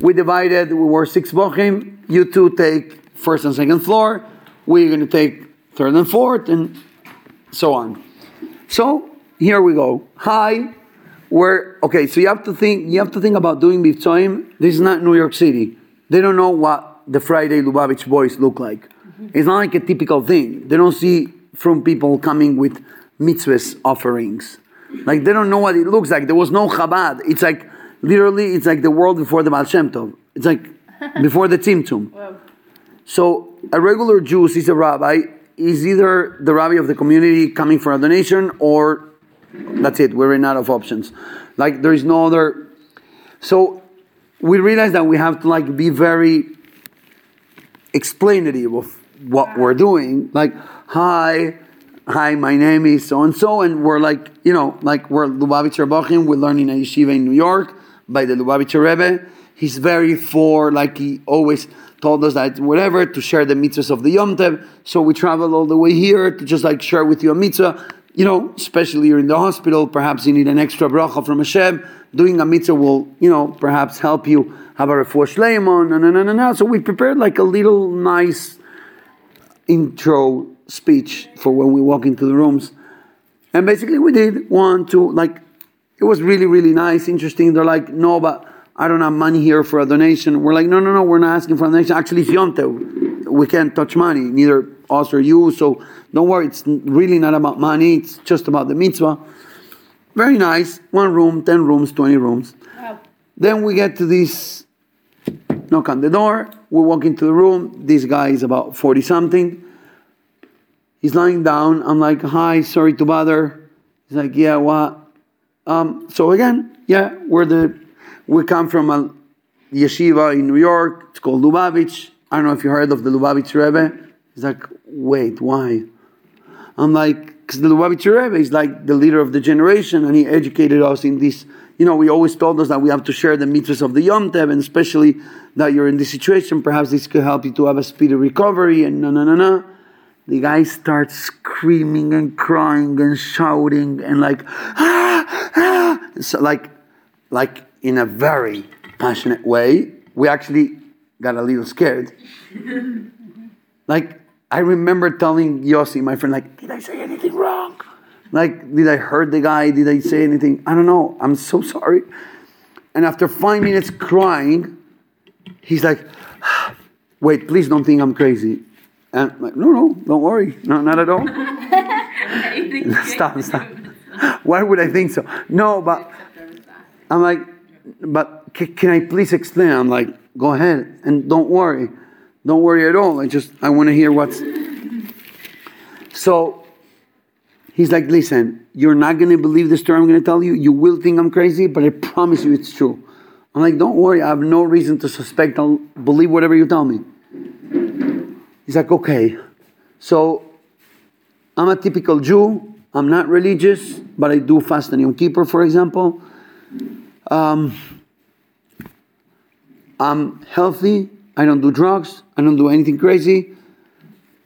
Speaker 1: We divided. We were six bochim. You two take first and second floor. We're going to take third and fourth, and so on. So here we go. Hi. We're okay. So you have to think. You have to think about doing Mivtzoim. This is not New York City. They don't know what the Friday Lubavitch boys look like. Mm-hmm. It's not like a typical thing. They don't see from people coming with mitzvahs offerings. Like they don't know what it looks like. There was no Chabad. It's like literally, it's like the world before the Baal Shem Tov. It's like before the Tzimtzum. So a regular Jew sees a rabbi is either the rabbi of the community coming for a donation or that's it. We're running out of options. Like there is no other. So we realize that we have to like be very explainative of what we're doing. Like, hi, hi, my name is so and so, and we're like, you know, like we're Lubavitcher Bochim. We're learning at yeshiva in New York by the Lubavitcher Rebbe. He's very for, like he always told us that whatever to share the mitzvahs of the Yom Tov. So we travel all the way here to just like share with you a mitzvah. You know, especially you're in the hospital, perhaps you need an extra bracha from Hashem. Doing a mitzvah will, you know, perhaps help you have a refuah shleimon, na na na na na. So we prepared like a little nice intro speech for when we walk into the rooms. And basically we did one, two, like, it was really, really nice, interesting. They're like, no, but I don't have money here for a donation. We're like, no, no, no, we're not asking for a donation. Actually, it's We can't touch money, neither us or you. So don't worry, it's really not about money. It's just about the mitzvah. very nice. One room, 10 rooms, 20 rooms.
Speaker 3: Wow.
Speaker 1: Then we get to this knock on the door. We walk into the room. This guy is about 40 something. He's lying down. I'm like, hi, sorry to bother. He's like, yeah, what? Um, so again, yeah, we're the, we come from a yeshiva in New York. It's called Lubavitch. I don't know if you heard of the Lubavitch Rebbe. He's like, wait, why? I'm like, because the Lubavitch Rebbe is like the leader of the generation, and he educated us in this. You know, we always told us that we have to share the mitzvahs of the Yom Tev, and especially that you're in this situation, perhaps this could help you to have a speedy recovery, and no, no, no, no. The guy starts screaming and crying and shouting and like, ah, ah, so like, like in a very passionate way. We actually got a little scared. like, I remember telling Yossi, my friend, like, did I say anything wrong? Like, did I hurt the guy? Did I say anything? I don't know. I'm so sorry. And after five minutes crying, he's like, wait, please don't think I'm crazy. And I'm like, no, no, don't worry. No, not at all. stop, stop. Why would I think so? No, but I'm like, but can I please explain? I'm like, go ahead and don't worry. Don't worry at all. I just, I want to hear what's. So he's like, listen, you're not going to believe the story I'm going to tell you. You will think I'm crazy, but I promise you it's true. I'm like, don't worry. I have no reason to suspect. I'll believe whatever you tell me. He's like, okay. So I'm a typical Jew. I'm not religious, but I do fast on Yom Kippur, for example. Um, I'm healthy. I don't do drugs. I don't do anything crazy.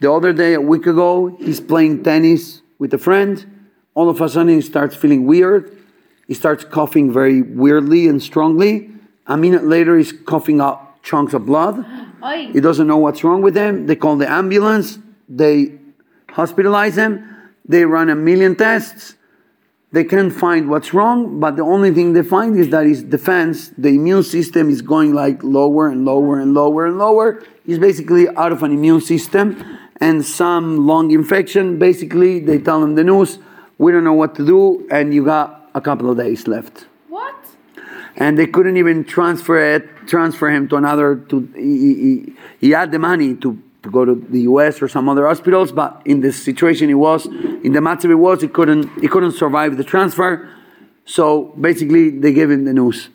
Speaker 1: The other day, a week ago, he's playing tennis with a friend. All of a sudden, he starts feeling weird. He starts coughing very weirdly and strongly. A minute later, he's coughing up chunks of blood. He doesn't know what's wrong with him. They call the ambulance. They hospitalize him. They run a million tests. They can't find what's wrong, but the only thing they find is that his defense, the immune system, is going like lower and lower and lower and lower. He's basically out of an immune system and some lung infection. Basically, they tell him the news. We don't know what to do, and you got a couple of days left? And they couldn't even transfer it, transfer him to another. To he, he, he had the money to, to go to the U.S. or some other hospitals, but in the situation he was, in the matter he was, he couldn't he couldn't survive the transfer. So basically, they gave him the news.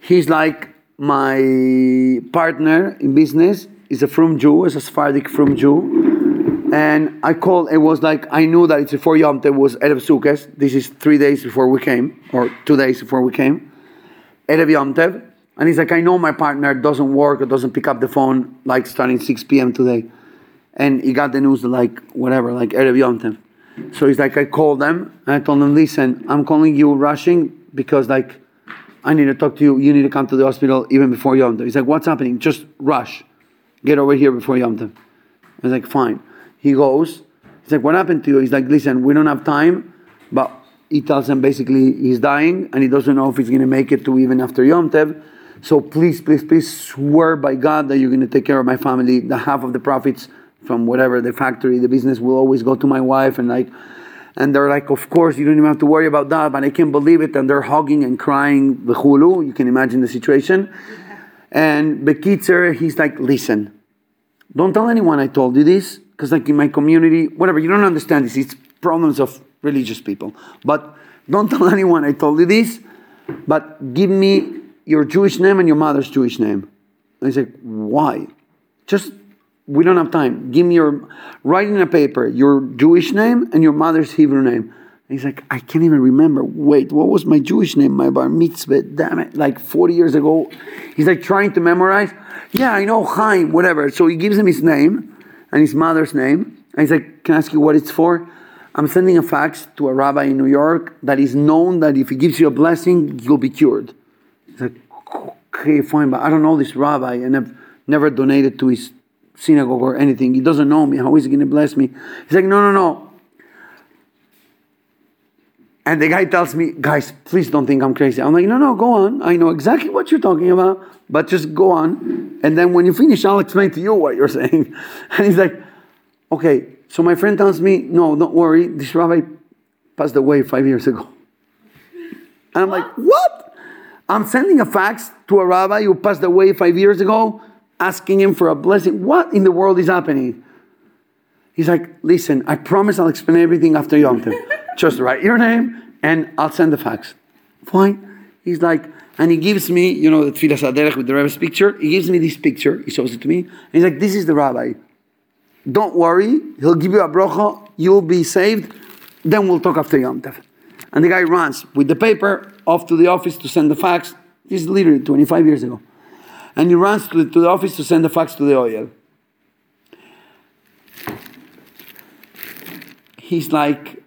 Speaker 1: He's like my partner in business. He's a frum Jew, is a Sephardic frum Jew. And I called, it was like, I knew that it's before Yom Tov, was Erev Sukkot. This is three days before we came, or two days before we came. Erev Yom. And he's like, I know my partner doesn't work or doesn't pick up the phone like starting 6 p.m. today. And he got the news like, whatever, like Erev Yom. So he's like, I called them and I told them, listen, I'm calling you rushing because like, I need to talk to you. You need to come to the hospital even before Yom Tov. He's like, what's happening? Just rush. Get over here before Yom Tov. I was like, fine. He goes. He's like, what happened to you? He's like, listen, we don't have time. But he tells them basically he's dying and he doesn't know if he's going to make it to even after Yom Tov. So please, please, please swear by God that you're going to take care of my family. The half of the profits from whatever the factory, the business will always go to my wife. And like, and they're like, of course, you don't even have to worry about that. But I can't believe it. And they're hugging and crying. The hulu, you can imagine the situation. And Bekitzer, he's like, listen, don't tell anyone I told you this, because like in my community, whatever, you don't understand this. It's problems of religious people. But don't tell anyone I told you this, but give me your Jewish name and your mother's Jewish name. He's like, why? Just, we don't have time. Give me your, write in a paper your Jewish name and your mother's Hebrew name. And he's like, I can't even remember. Wait, what was my Jewish name? My bar mitzvah, damn it, like 40 years ago. He's like trying to memorize. Yeah, I know Chaim, whatever. So he gives him his name and his mother's name. And he's like, Can I ask you what it's for? I'm sending a fax to a rabbi in New York that is known that if he gives you a blessing, you'll be cured. He's like, Okay, fine, but I don't know this rabbi and I've never donated to his synagogue or anything. He doesn't know me. How is he going to bless me? He's like, No, no, no. And the guy tells me, guys, please don't think I'm crazy. I'm like, no, no, go on. I know exactly what you're talking about, but just go on. And then when you finish, I'll explain to you what you're saying. And he's like, okay. So my friend tells me, no, don't worry. This rabbi passed away five years ago. And I'm like, what? I'm sending a fax to a rabbi who passed away five years ago, asking him for a blessing. What in the world is happening? He's like, listen, I promise I'll explain everything after Yom Tov. Just write your name and I'll send the fax. Fine. He's like, and he gives me, you know, the Tfilas Haderech with the rabbi's picture. He gives me this picture. He shows it to me. And he's like, this is the rabbi. Don't worry. He'll give you a brocha. You'll be saved. Then we'll talk after Yom Tov. And the guy runs with the paper off to the office to send the fax. This is literally 25 years ago. And he runs to the, to the office to send the fax to the Ohel. He's like,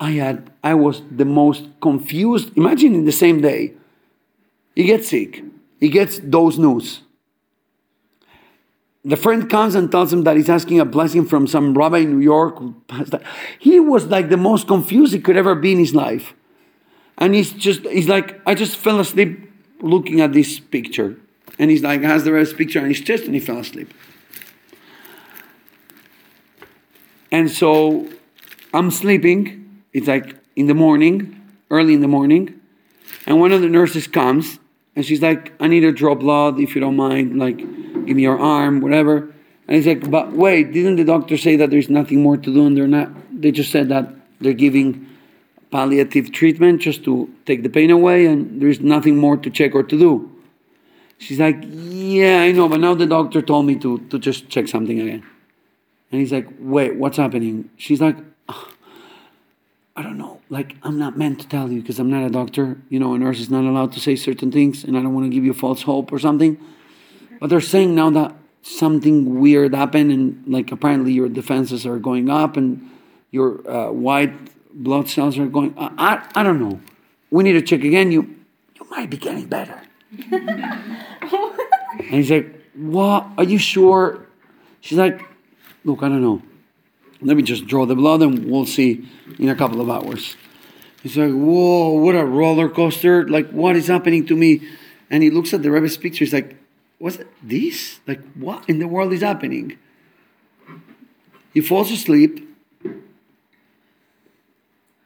Speaker 1: I had, I was the most confused. Imagine in the same day, he gets sick. He gets those news. The friend comes and tells him that he's asking a blessing from some rabbi in New York. He was like the most confused he could ever be in his life. And he's just, he's like, I just fell asleep looking at this picture. And he's like, has the rest picture on his chest and he fell asleep. And so I'm sleeping. It's like in the morning, early in the morning. And one of the nurses comes and she's like, I need to draw blood if you don't mind. Like, give me your arm, whatever. And he's like, but wait, didn't the doctor say that there's nothing more to do and they're not? They just said that they're giving palliative treatment just to take the pain away and there's nothing more to check or to do. She's like, yeah, I know, but now the doctor told me to, to just check something again. And he's like, wait, what's happening? She's like, "Ah, I don't know. Like, I'm not meant to tell you because I'm not a doctor. You know, a nurse is not allowed to say certain things, and I don't want to give you false hope or something. But they're saying now that something weird happened, and like apparently your defenses are going up, and your uh, white blood cells are going. I, I, I don't know. We need to check again. You, you might be getting better. and he's like, What? Are you sure? She's like, Look, I don't know. Let me just draw the blood and we'll see in a couple of hours. He's like, Whoa, what a roller coaster. Like, what is happening to me? And he looks at the Rebbe's picture. He's like, What's this? Like, what in the world is happening? He falls asleep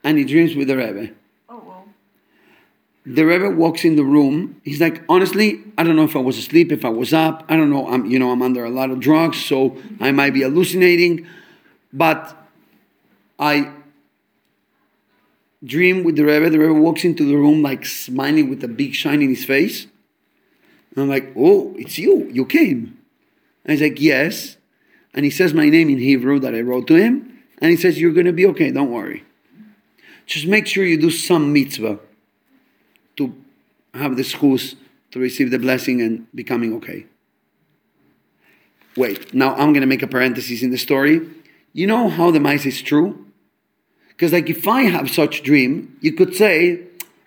Speaker 1: and he dreams with the Rebbe.
Speaker 2: Oh, well.
Speaker 1: The Rebbe walks in the room. He's like, honestly, I don't know if I was asleep, if I was up. I don't know. I'm, you know, I'm under a lot of drugs, so I might be hallucinating. But I dream with the Rebbe. The Rebbe walks into the room like smiling with a big shine in his face. And I'm like, oh, it's you. You came. And he's like, yes. And he says my name in Hebrew that I wrote to him. And he says, you're going to be okay. Don't worry. Just make sure you do some mitzvah to have the schus to receive the blessing and becoming okay. Wait, now I'm going to make a parenthesis in the story. You know how the mice is true? Because like if I have such dream, you could say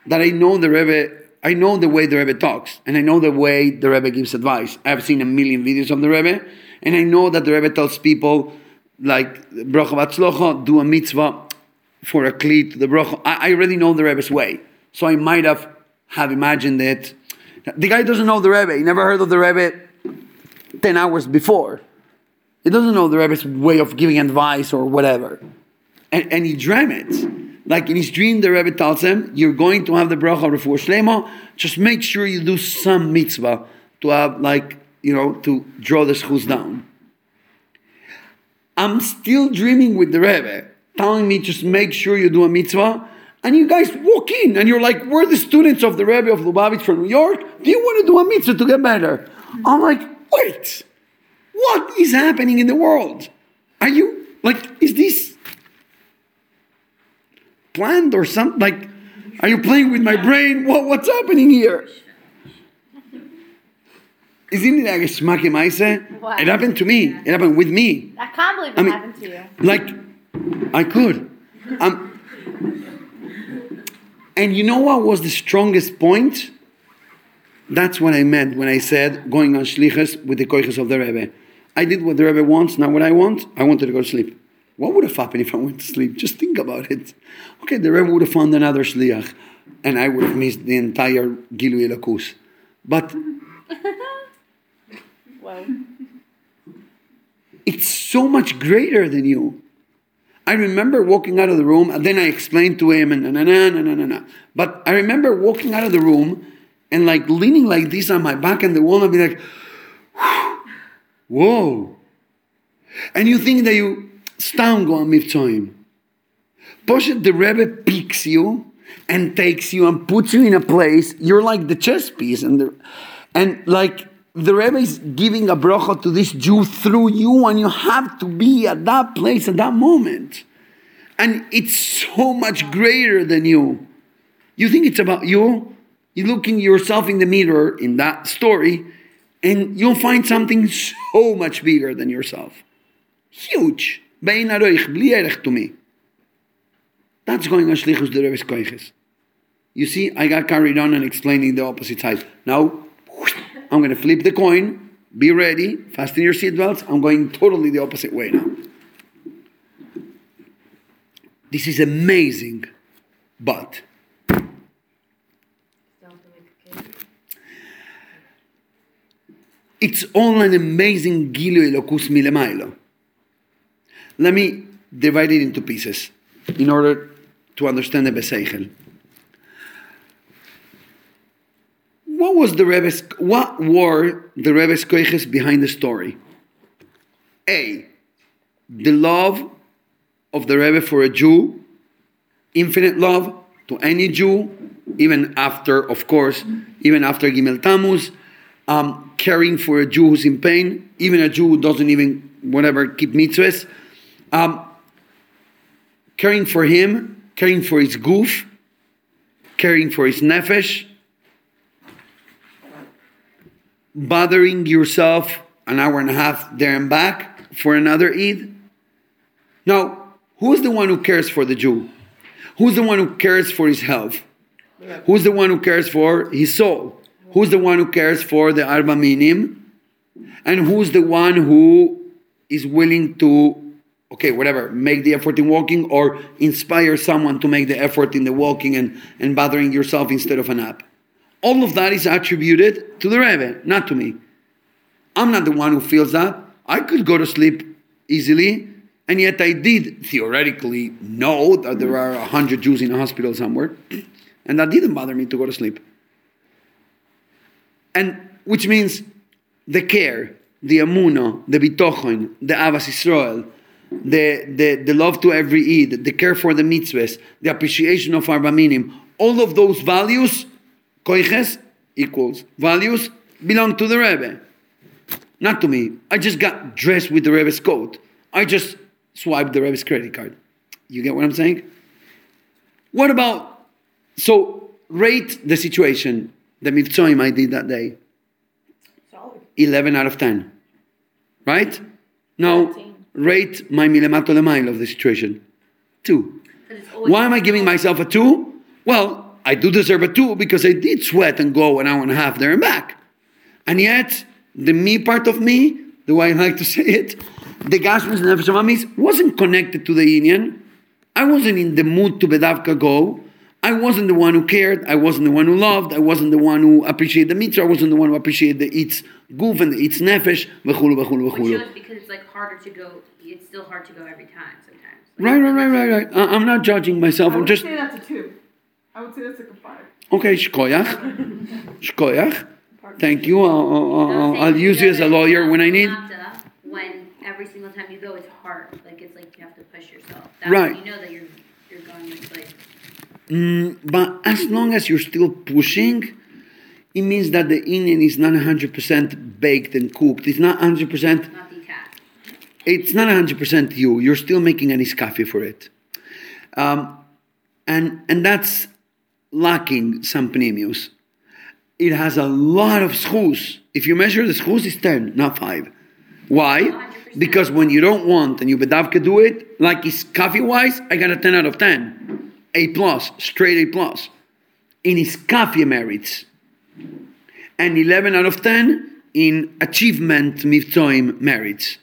Speaker 1: that I know the Rebbe, I know the way the Rebbe talks, and I know the way the Rebbe gives advice. I've seen a million videos of the Rebbe, and I know that the Rebbe tells people like bracha batzlocha, do a mitzvah for a kli to the bracha. I, I already know the Rebbe's way, so I might have have imagined it. The guy doesn't know the Rebbe. He never heard of the Rebbe ten hours before. He doesn't know the rabbi's way of giving advice or whatever. And, and he dreamt it. Like in his dream, the rabbi tells him, You're going to have the bracha of Refuah Shlema. Just make sure you do some mitzvah to have, like, you know, to draw the schus down. I'm still dreaming with the rabbi, telling me just make sure you do a mitzvah. And you guys walk in and you're like, We're the students of the rabbi of Lubavitch from New York. Do you want to do a mitzvah to get better? I'm like, Wait, what is happening in the world? Are you, like, is this planned or something? Like, are you playing with my brain? What, what's happening here? Isn't it like a smack in my
Speaker 3: What?
Speaker 1: It happened to me. It happened with me.
Speaker 3: I can't believe it
Speaker 1: I mean-
Speaker 3: happened to you.
Speaker 1: Like, I could. Um, and you know what was the strongest point? That's what I meant when I said going on shlichus with the koiches of the Rebbe. I did what the Rebbe wants, not what I want. I wanted to go to sleep. What would have happened if I went to sleep? Just think about it. Okay, the Rebbe would have found another shliach, and I would have missed the entire Gilui Elokus. But
Speaker 3: Whoa.
Speaker 1: it's so much greater than you. I remember walking out of the room, and then I explained to him, and na na na na na na. na. But I remember walking out of the room and like leaning like this on my back and the wall, and be like, whoa. And you think that you stam go on Mivtzoim. Poshet, the Rebbe picks you and takes you and puts you in a place. You're like the chess piece, and the, and like the Rebbe is giving a bracha to this Jew through you, and you have to be at that place at that moment. And it's so much greater than you. You think it's about you? You look in yourself in the mirror in that story, and you'll find something so much bigger than yourself. Huge. To me. That's going on Shlichus Rebbe's Koiches. You see, I got carried on and explaining the opposite side. Now, I'm going to flip the coin. Be ready. Fasten your seatbelts. I'm going totally the opposite way now. This is amazing, but it's all an amazing Gilu Elokus Milemailo. Let me divide it into pieces in order to understand the Beseichel. What was the Rebbe's, what were the Rebbe's koiches behind the story? A, the love of the Rebbe for a Jew, infinite love to any Jew, even after, of course, even after Gimel Tammuz, um, caring for a Jew who's in pain, even a Jew who doesn't even, whatever, keep mitzvahs, um, caring for him, caring for his goof, caring for his nefesh, bothering yourself an hour and a half there and back for another Eid. Now, who's the one who cares for the Jew? Who's the one who cares for his health? Who's the one who cares for his soul? Who's the one who cares for the Arba Minim? And who's the one who is willing to, okay, whatever, make the effort in walking or inspire someone to make the effort in the walking and, and bothering yourself instead of a nap? All of that is attributed to the Rebbe, not to me. I'm not the one who feels that. I could go to sleep easily, and yet I did theoretically know that there are a hundred Jews in a hospital somewhere, and that didn't bother me to go to sleep. And which means the care, the amuna, the bitochon, the avas Israel, the, the, the love to every Eid, the care for the mitzvahs, the appreciation of our Minim, all of those values, koiches equals values, belong to the Rebbe. Not to me. I just got dressed with the Rebbe's coat. I just swiped the Rebbe's credit card. You get what I'm saying? What about, so rate the situation, the mitzvahim I did that day. 11 out of 10. Right? Now, rate my milemato lemail of the situation. Two. Why am I giving myself a two? Well, I do deserve a two because I did sweat and go an hour and a half there and back. And yet, the me part of me, the way I like to say it, the Gashmis Nefesh Amamis wasn't connected to the inyan. I wasn't in the mood to Bedavka go. I wasn't the one who cared. I wasn't the one who loved. I wasn't the one who appreciated the mitzvah. I wasn't the one who appreciated the its goof and the its nefesh. V'chulu, v'chulu,
Speaker 4: Which
Speaker 1: v'chulu.
Speaker 4: shows because it's like harder to go. It's still hard to go every time sometimes. Like,
Speaker 1: Right, right, right, right, right. I- I'm not judging myself.
Speaker 2: I
Speaker 1: I'm
Speaker 2: would
Speaker 1: just
Speaker 2: say that's a two. I would say that's like a five.
Speaker 1: okay. Shkoyach, shkoyach. Thank you. I'll, I'll, I'll, I'll use you as a lawyer when I need.
Speaker 4: Lamda, When every single time you go, it's hard. Like it's like you have to push yourself. That's
Speaker 1: Right.
Speaker 4: You know that you're you're going like
Speaker 1: Mm, but as long as you're still pushing, it means that the inyan is not 100% baked and cooked. It's not 100%,
Speaker 4: not detached.
Speaker 1: it's not 100% you. You're still making an iskafi for it. Um, and, and that's lacking some premiums. It has a lot of schus. If you measure the schus, it's 10, not 5. Why?
Speaker 4: 100%.
Speaker 1: Because when you don't want and you bedavka do it, like iskafi wise, I got a 10 out of 10. A plus, straight A plus. In iskafia merits. And 11 out of 10 in achievement mivtzoim merits.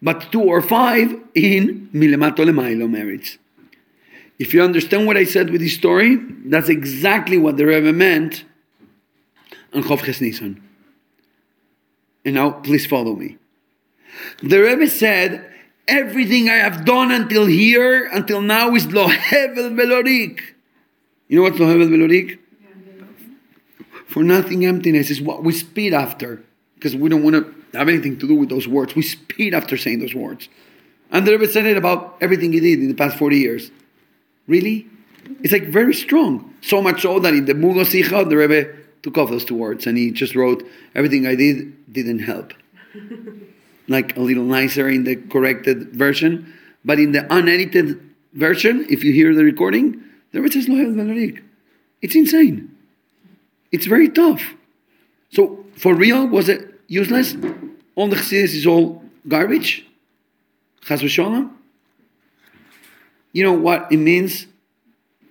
Speaker 1: But 2 or 5 in milemato lemailo merits. If you understand what I said with this story, that's exactly what the Rebbe meant on Chof Nisan. And now, please follow me. The Rebbe said, Everything I have done until here, until now, is lo hevel velorik. You know what's lo hevel velorik? For nothing emptiness is what we speed after. Because we don't want to have anything to do with those words. We speed after saying those words. And the Rebbe said it about everything he did in the past 40 years. Really? It's like very strong. So much so that in the Mugo Sicha, the Rebbe took off those two words and he just wrote, Everything I did didn't help. like a little nicer in the corrected version. But in the unedited version, if you hear the recording, the Rebbe says, Lo Hel It's insane. It's very tough. So, for real, was it useless? All the Chassidus is all garbage? Chas v'sholem? You know what it means?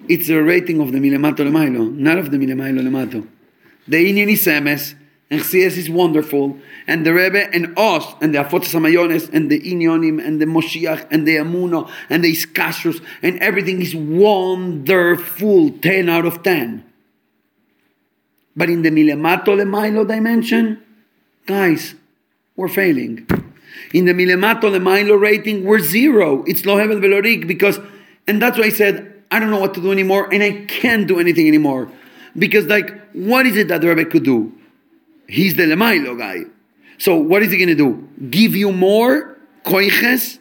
Speaker 1: It's a rating of the milemato lemailo, not of the milemailo lemato. The Inyan is and Chassidus is wonderful, and the Rebbe and us, and the Afotas Amayones, and the Inyonim, and the Moshiach, and the Amuno, and the Iskashrus, and everything is wonderful, 10 out of 10. But in the milemato lemailo dimension, guys, we're failing. In the milemato lemailo rating, we're zero. It's lo hevel velorik because, and that's why I said I don't know what to do anymore, and I can't do anything anymore because, like, what is it that the Rebbe could do? He's the lemailo guy. So what is he going to do? Give you more koiches?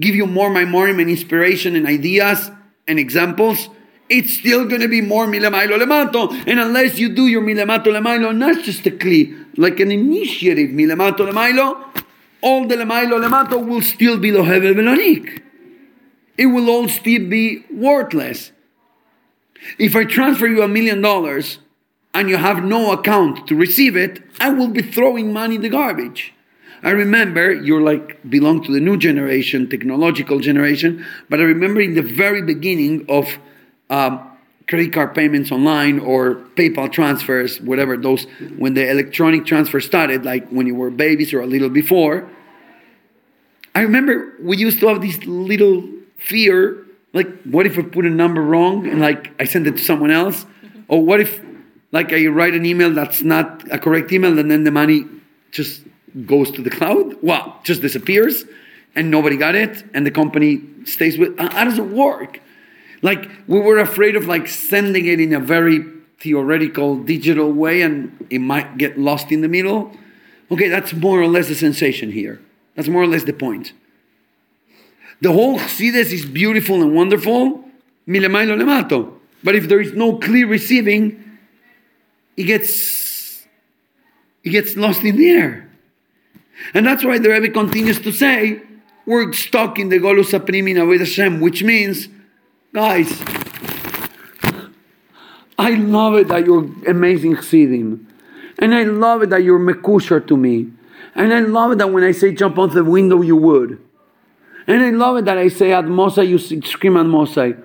Speaker 1: Give you more memorim and inspiration and ideas and examples? it's still going to be more milemailo lemato. And unless you do your milemato lemailo, not just a kli, like an initiative milemato lemailo, all the lemailo lemato will still be lohevel velorik. It will all still be worthless. If I transfer you a million dollars and you have no account to receive it, I will be throwing money in the garbage. I remember you're like belong to the new generation, technological generation, but I remember in the very beginning of um, credit card payments online or PayPal transfers, whatever those, when the electronic transfer started, like when you were babies or a little before, I remember we used to have this little fear, like, what if I put a number wrong and like I send it to someone else? Or what if like I write an email that's not a correct email and then the money just goes to the cloud? Well, just disappears and nobody got it and the company stays with uh, how does it work? Like we were afraid of like sending it in a very theoretical digital way and it might get lost in the middle. Okay, that's more or less the sensation here. That's more or less the point. The whole Chassidus is beautiful and wonderful, milemailo lemato. But if there is no clear receiving, it gets it gets lost in the air. And that's why the Rebbe continues to say, we're stuck in the Golus Aprimina with Hashem, which means Guys, I love it that you're amazing chassidim. And I love it that you're mekusher to me. And I love it that when I say jump out the window, you would. And I love it that I say ad Mosai, you scream ad Mosai.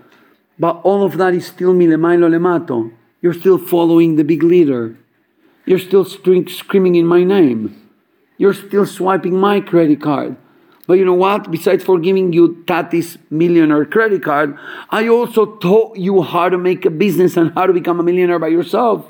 Speaker 1: But all of that is still milemailo lemato. You're still following the big leader. You're still screaming in my name. You're still swiping my credit card. But you know what? Besides for giving you Tati's millionaire credit card, I also taught you how to make a business and how to become a millionaire by yourself.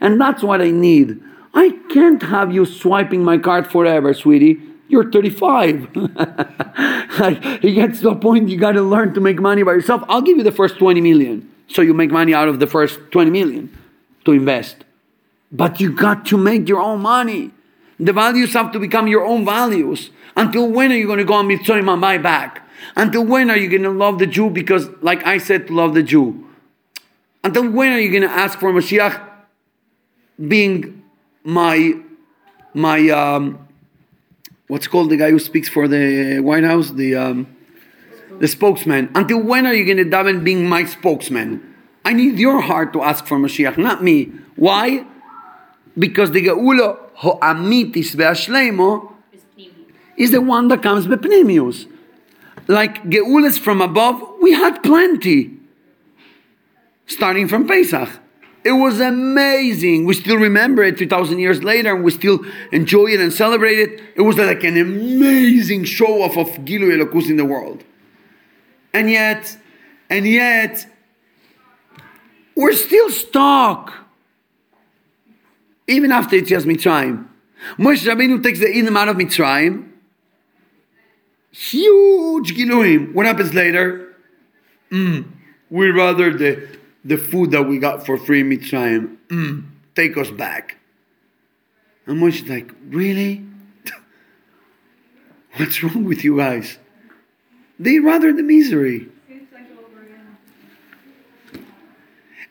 Speaker 1: And that's what I need. I can't have you swiping my card forever, sweetie. You're 35. like, it gets to a point you got to learn to make money by yourself. I'll give you the first 20 million. So you make money out of the first 20 million to invest. But you got to make your own money. The values have to become your own values. Until when are you going to go on Mivtzoim and buy back? Until when are you going to love the Jew because, like I said, to love the Jew? Until when are you going to ask for Mashiach being my, my, um, what's called the guy who speaks for the White House? The, um, the spokesman. Until when are you going to daven being my spokesman? I need your heart to ask for Mashiach, not me. Why? Because the Geula Ho'amitis Ve'ashleimo is the one that comes bepnimius. Like Geulas from above, we had plenty. Starting from Pesach. It was amazing. We still remember it 2,000 years later and we still enjoy it and celebrate it. It was like an amazing show off of Gilu Elokus in the world. And yet, and yet, we're still stuck. Even after it's just Mitzrayim. Moshe Rabbeinu takes the Edom out of Mitzrayim Huge Giluim. What happens later? Mm, we rather the, the food that we got for free in Mitzrayim. Mm, take us back. And Moshe's like, really? What's wrong with you guys? They rather the misery.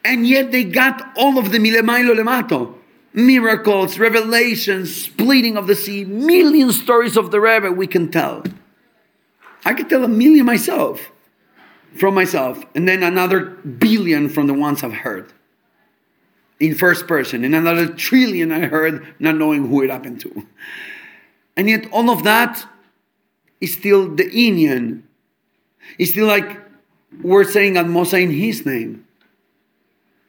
Speaker 1: And yet they got all of the milemailo lemato. Miracles, revelations, splitting of the sea, million stories of the Rebbe we can tell. I could tell a million myself, from myself, and then another billion from the ones I've heard in first person, and another trillion I heard not knowing who it happened to. And yet all of that is still the inyan. It's still like we're saying ad mosai in his name.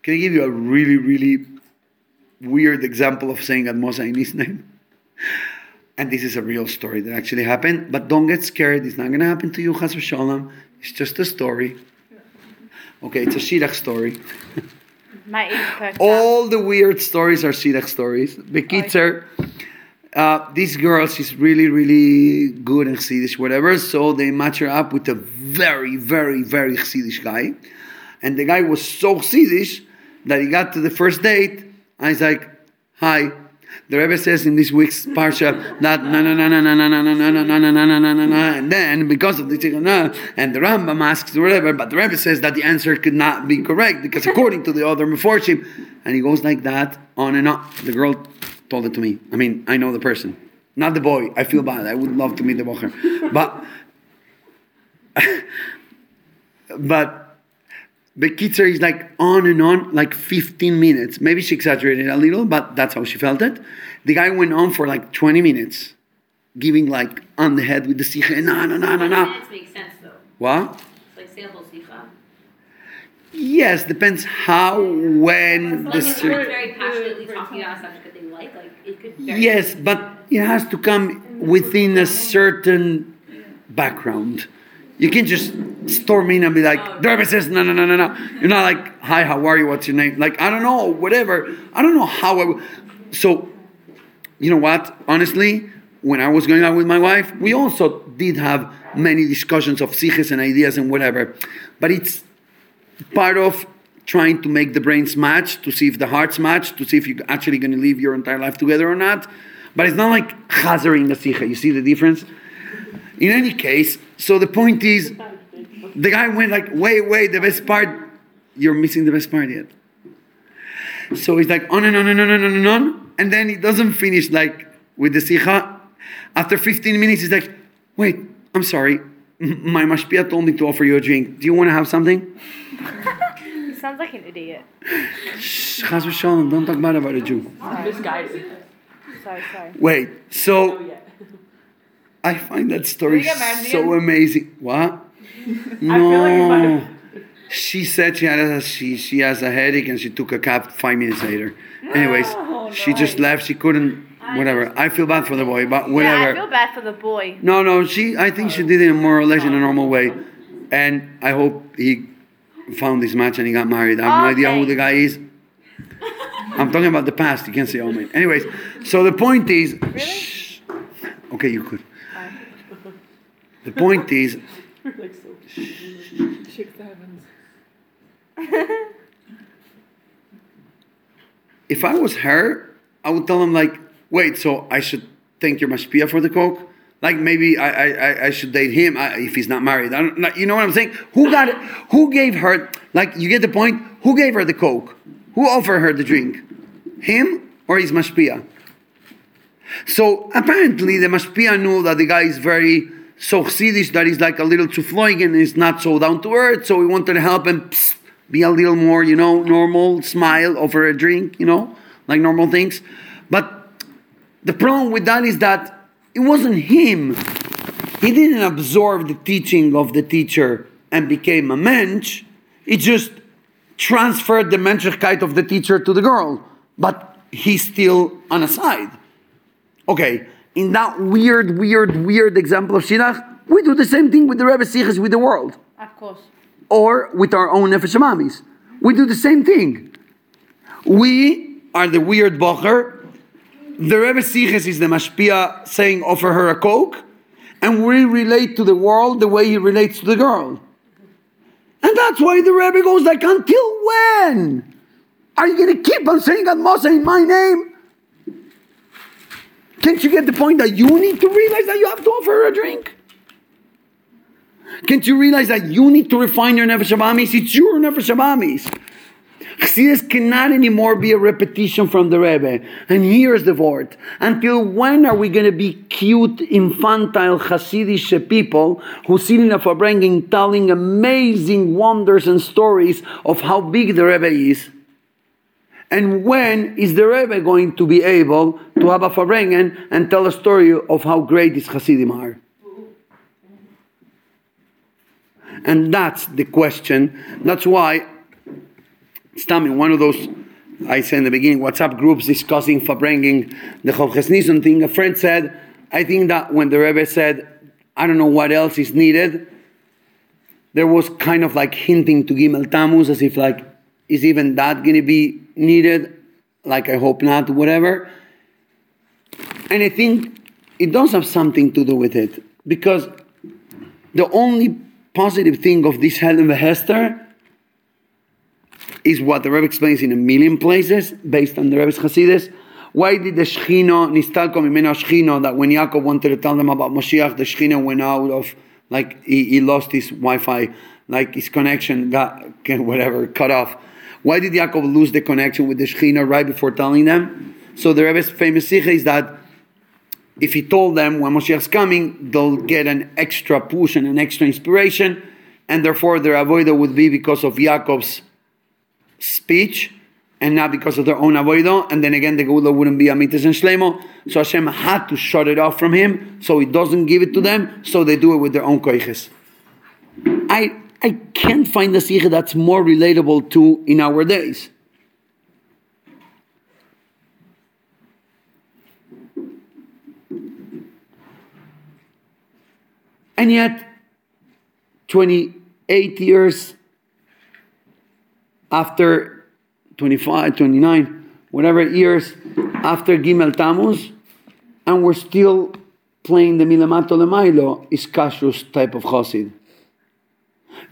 Speaker 1: Can I give you a really, really weird example of saying ad mosai in his name? And this is a real story that actually happened, but don't get scared. It's not going to happen to you, Chas v'shalom. It's just a story. Okay, it's a Shidduch story.
Speaker 3: Might eat perked up.
Speaker 1: All the weird stories are Shidduch stories. Oh, Bekitzer, uh, this girl, she's really, really good in Chassidish, whatever. So they match her up with a very, very, very Chassidish guy. And the guy was so Chassidish that he got to the first date and he's like, Hi. The Rebbe says in this week's parsha that na na na na na na na na na na na na na na na na and then because of this and the Rambam asks whatever, but the Rebbe says that the answer could not be correct because according to the other Meforshim, and he goes like that on and on. The girl told it to me. I mean, I know the person, not the boy. I feel bad. I would love to meet the bocher, but but Bekitzer is like on and on, like 15 minutes. Maybe she exaggerated a little, but that's how she felt it. The guy went on for like 20 minutes, giving like on the head with the sikha, no, no, no, no, no.
Speaker 4: makes sense though.
Speaker 1: What?
Speaker 4: It's like sample sifa.
Speaker 1: Yes, depends how, when,
Speaker 4: Like
Speaker 1: the
Speaker 4: if very passionately talking about a subject that they like, it could
Speaker 1: Yes, but it has to come within a certain background. You can't just storm in and be like, oh. Derby says, no, no, no, no, no. You're not like, hi, how are you? What's your name? Like, I don't know, whatever. I don't know how I would. So, you know what? Honestly, when I was going out with my wife, we also did have many discussions of siches and ideas and whatever. But it's part of trying to make the brains match, to see if the hearts match, to see if you're actually going to live your entire life together or not. But it's not like chazering the sicha. You see the difference? In any case, so the point is, the guy went like, wait, wait, the best part, you're missing the best part yet. So he's like, on and on and on and on and on. And then he doesn't finish like with the sicha. After 15 minutes, he's like, wait, I'm sorry. My mashpia told me to offer you a drink. Do you want to have something?
Speaker 3: He sounds like an idiot.
Speaker 1: Shh, chas v'shalom, don't talk bad about a Jew.
Speaker 5: Misguided.
Speaker 3: Sorry, sorry.
Speaker 1: Wait, so. I find that story
Speaker 2: Did you get married
Speaker 1: so amazing. What?
Speaker 5: feel like you might
Speaker 1: No. She said she had a, she she has a headache and she took a cab five minutes later. Anyways,
Speaker 5: Oh,
Speaker 1: she just left. She couldn't. Whatever. I feel bad for the boy, but whatever.
Speaker 3: Yeah,
Speaker 1: whatever.
Speaker 3: I feel bad for the boy.
Speaker 1: No, no, she. I think she did it more or less in a normal way, and I hope he found this match and he got married. I have no idea who the guy is. I'm talking about the past. You can't say oh man. Anyways, so the point is. Shh. Okay, you could. The point is,
Speaker 5: Like so.
Speaker 2: Shakes the heavens.
Speaker 1: if I was her, I would tell him like, wait, so I should thank your mashpia for the coke. Like maybe I, I, I- should date him if he's not married. I don't, you know what I'm saying? Who got it? Who gave her? Like you get the point? Who gave her the coke? Who offered her the drink? Him or his mashpia? So apparently the mashpia knew that the guy is very so chassidish that he's like a little too flowing and is not so down to earth. So he wanted to help him psst, be a little more, you know, normal, smile, offer a drink, you know, like normal things. But the problem with that is that it wasn't him. He didn't absorb the teaching of the teacher and became a mensch. He just transferred the menschlichkeit of the teacher to the girl. But he's still on a side. Okay, in that weird, weird, weird example of Shidduch, we do the same thing with the Rebbe Sichas with the world.
Speaker 3: Of course.
Speaker 1: Or with our own Nefesh Hamamis. We do the same thing. We are the weird bocher. The Rebbe Sichas is the mashpia saying offer her a coke. And we relate to the world the way he relates to the girl. And that's why the Rebbe goes like, until when? Are you going to keep on saying Ad Mosai in my name? Can't you get the point that you need to realize that you have to offer her a drink? Can't you realize that you need to refine your Nefesh Abamis? It's your Nefesh Abamis. Chassidus cannot anymore be a repetition from the Rebbe. And here's the word. Until when are we going to be cute, infantile, Hasidic people who sit in a Farbrengen telling amazing wonders and stories of how big the Rebbe is? And when is the Rebbe going to be able to have a Farbrengen and tell a story of how great his Hasidim are? And that's the question. That's why it's in one of those, I said in the beginning, WhatsApp groups discussing for bringing the Chof Ches Nisan thing. A friend said, I think that when the Rebbe said, I don't know what else is needed, there was kind of like hinting to Gimel Tammuz as if like, is even that going to be needed? Like, I hope not, whatever. And I think it does have something to do with it because the only positive thing of this Helen Hester is what the Rebbe explains in a million places based on the Rebbe's Hasidus. Why did the Shechino, Nistalko Mimeno Shechino, that when Yaakov wanted to tell them about Moshiach, the Shechino went out of, like, he, he lost his Wi Fi, like his connection got, whatever, cut off. Why did Yaakov lose the connection with the Shechina right before telling them? So the Rebbe's famous sikha is that if he told them when Moshiach's coming, they'll get an extra push and an extra inspiration, and therefore their avoida would be because of Yaakov's speech and not because of their own avodah. And then again, the Geula wouldn't be Amitis and Shlemo. So Hashem had to shut it off from him, so he doesn't give it to them, so they do it with their own koiches. I, I can't find a sikha that's more relatable to in our days. And yet, 28 years after 25, 29, whatever years after Gimel Tammuz, and we're still playing the Milemato Lemailo is Kashrus type of Chosid.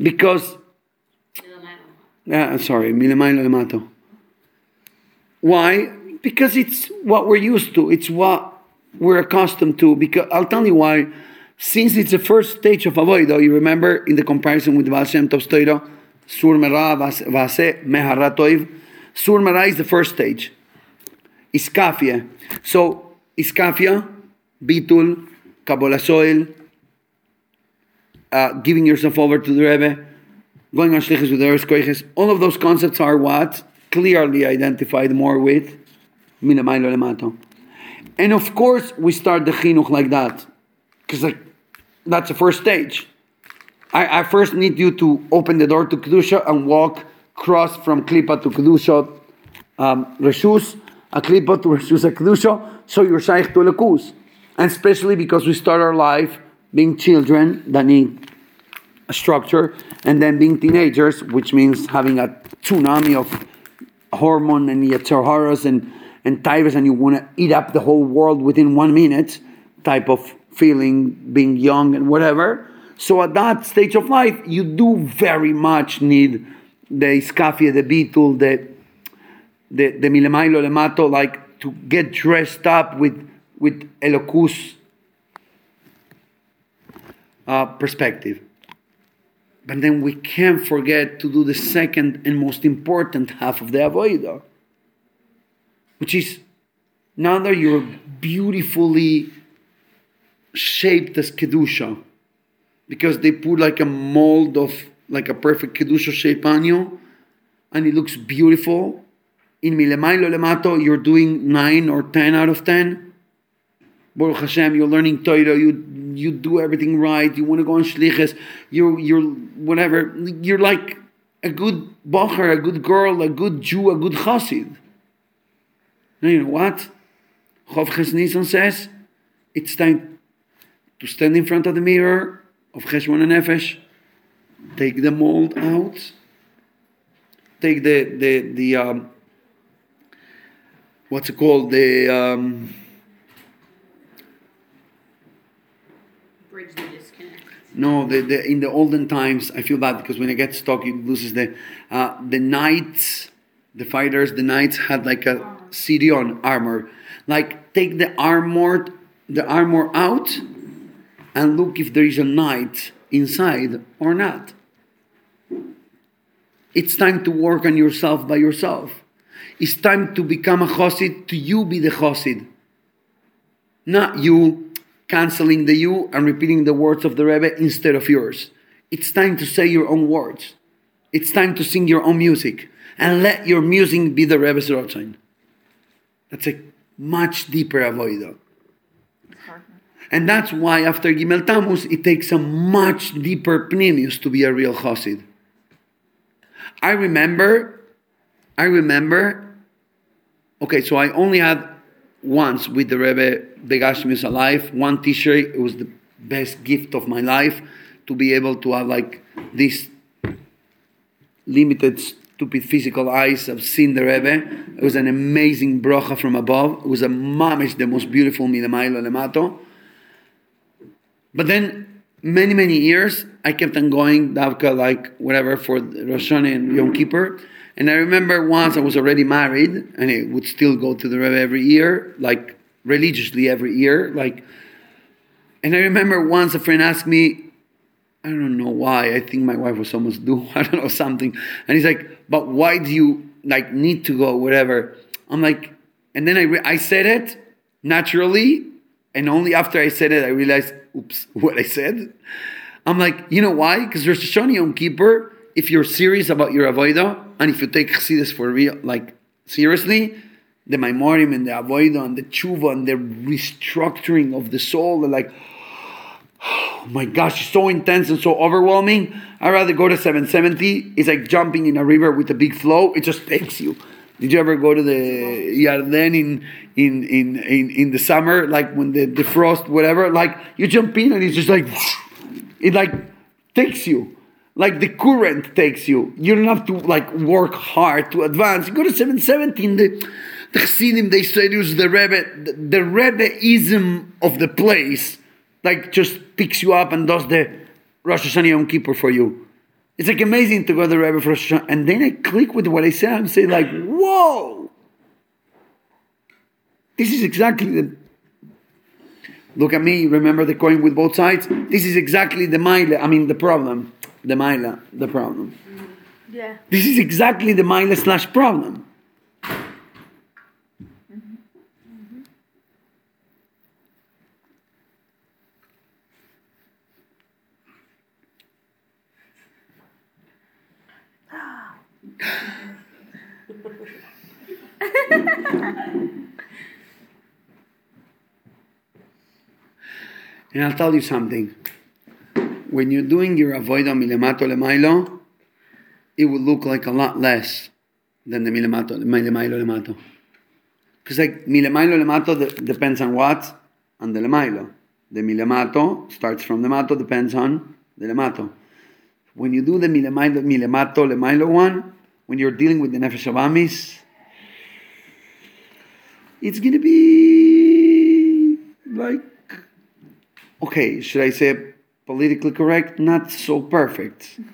Speaker 1: Because, yeah, sorry, Milemailo Lemato. Why? Because it's what we're used to, it's what we're accustomed to. Because I'll tell you why. Since it's the first stage of Avodah, you remember in the comparison with Baal Shem Sur Merah Vase Mehara Toiv. Sur Merah is the first stage. Iskafia. So, Iskafia, Bitul, Kabbalah uh, giving yourself over to the Rebbe, going on shlichus with the Eretz all of those concepts are what? Clearly identified more with Milemailo Lemato. And of course, we start the chinuch like that. Because like, that's the first stage. I, I, first need you to open the door to Kedusha and walk cross from Klippa to Kedusha, um, Reshus, a Klippa to Reshus, a Kedusha, so you're Shaykh to Lekus. And especially because we start our life being children that need a structure, and then being teenagers, which means having a tsunami of hormone and yetzer and, and taivas, and you want to eat up the whole world within one minute type of feeling, being young and whatever. So at that stage of life, you do very much need the iskafia, the bitul, the the the milemailo lemato, like to get dressed up with with elokus uh, perspective. But then we can't forget to do the second and most important half of the avodah, which is now that you're beautifully shaped as kedusha, because they put like a mold of like a perfect kedusha shape on you, and it looks beautiful. In milemailo lemato, you're doing nine or ten out of ten. Baruch Hashem, you're learning Torah, you you do everything right, you want to go on shliches, you're you're whatever, you're like a good bocher, a good girl, a good Jew, a good chassid. Now you know what? Chav Nisan says, it's time to stand in front of the mirror of Cheshbon and Nefesh, take the mold out, take the, the, the um, what's it called, the, um,
Speaker 4: bridge the disconnect.
Speaker 1: No, the, the, in the olden times, I feel bad because when it gets stuck, it loses the uh, the knights, the fighters, the knights had like a CD on armor. Like take the armor, the armor out, and look if there is a knight inside or not. It's time to work on yourself by yourself. It's time to become a chosid, to you be the chosid. Not you canceling the you and repeating the words of the Rebbe instead of yours. It's time to say your own words. It's time to sing your own music and let your music be the Rebbe's Rotzain. That's a much deeper avoida. And that's why after Gimel Tammuz, it takes a much deeper pnimius to be a real chassid. I remember, I remember, okay, so I only had once with the Rebbe Begashmius alive, one t-shirt, it was the best gift of my life to be able to have like this limited stupid physical eyes I've seen the Rebbe. It was an amazing brocha from above. It was a mamish, the most beautiful milemailo lemato. But then many, many years I kept on going, Davka, like whatever, for Rosh Hashanah and Yom Kippur. And I remember once I was already married and I would still go to the Rebbe every year, like religiously every year. Like, and I remember once a friend asked me, I don't know why. I think my wife was almost due. I don't know something. And he's like, "But why do you like need to go? Whatever." I'm like, and then I re- I said it naturally, and only after I said it, I realized, "Oops, what I said." I'm like, you know why? Because Rosh Hashanah Yom Kippur, if you're serious about your avodah, and if you take Chassidus for real, like seriously, the Maimorim and the avodah and the tshuva and the restructuring of the soul, they're like oh my gosh, it's so intense and so overwhelming. I'd rather go to 770. It's like jumping in a river with a big flow. It just takes you. Did you ever go to the Yarden in in in in, in the summer, like when the, the frost, whatever? Like you jump in and it's just like it like takes you. Like the current takes you. You don't have to like work hard to advance. You go to 770 in the the Chassidim, they say the Rebbe, the, the Rebbeism of the place like just picks you up and does the Rosh Hashanah Yom Kippur for you. It's like amazing to go to the Rebbe for Rosh Hashanah. And then I click with what I say and say like, whoa! This is exactly the... Look at me, remember the coin with both sides? This is exactly the mile, I mean the problem. The mile, the problem.
Speaker 3: Yeah.
Speaker 1: This is exactly the mile slash problem. Mm-hmm. And I'll tell you something. When you're doing your avoida milemato lemailo, it will look like a lot less than the milemato milemailo lemato. Because like milemailo lemato de- depends on what? On the lemailo. The milemato starts from the mato, depends on the lemato. When you do the milemailo, milemato lemailo one, when you're dealing with the nefesh abamis, it's gonna be like okay, should I say politically correct? Not so perfect.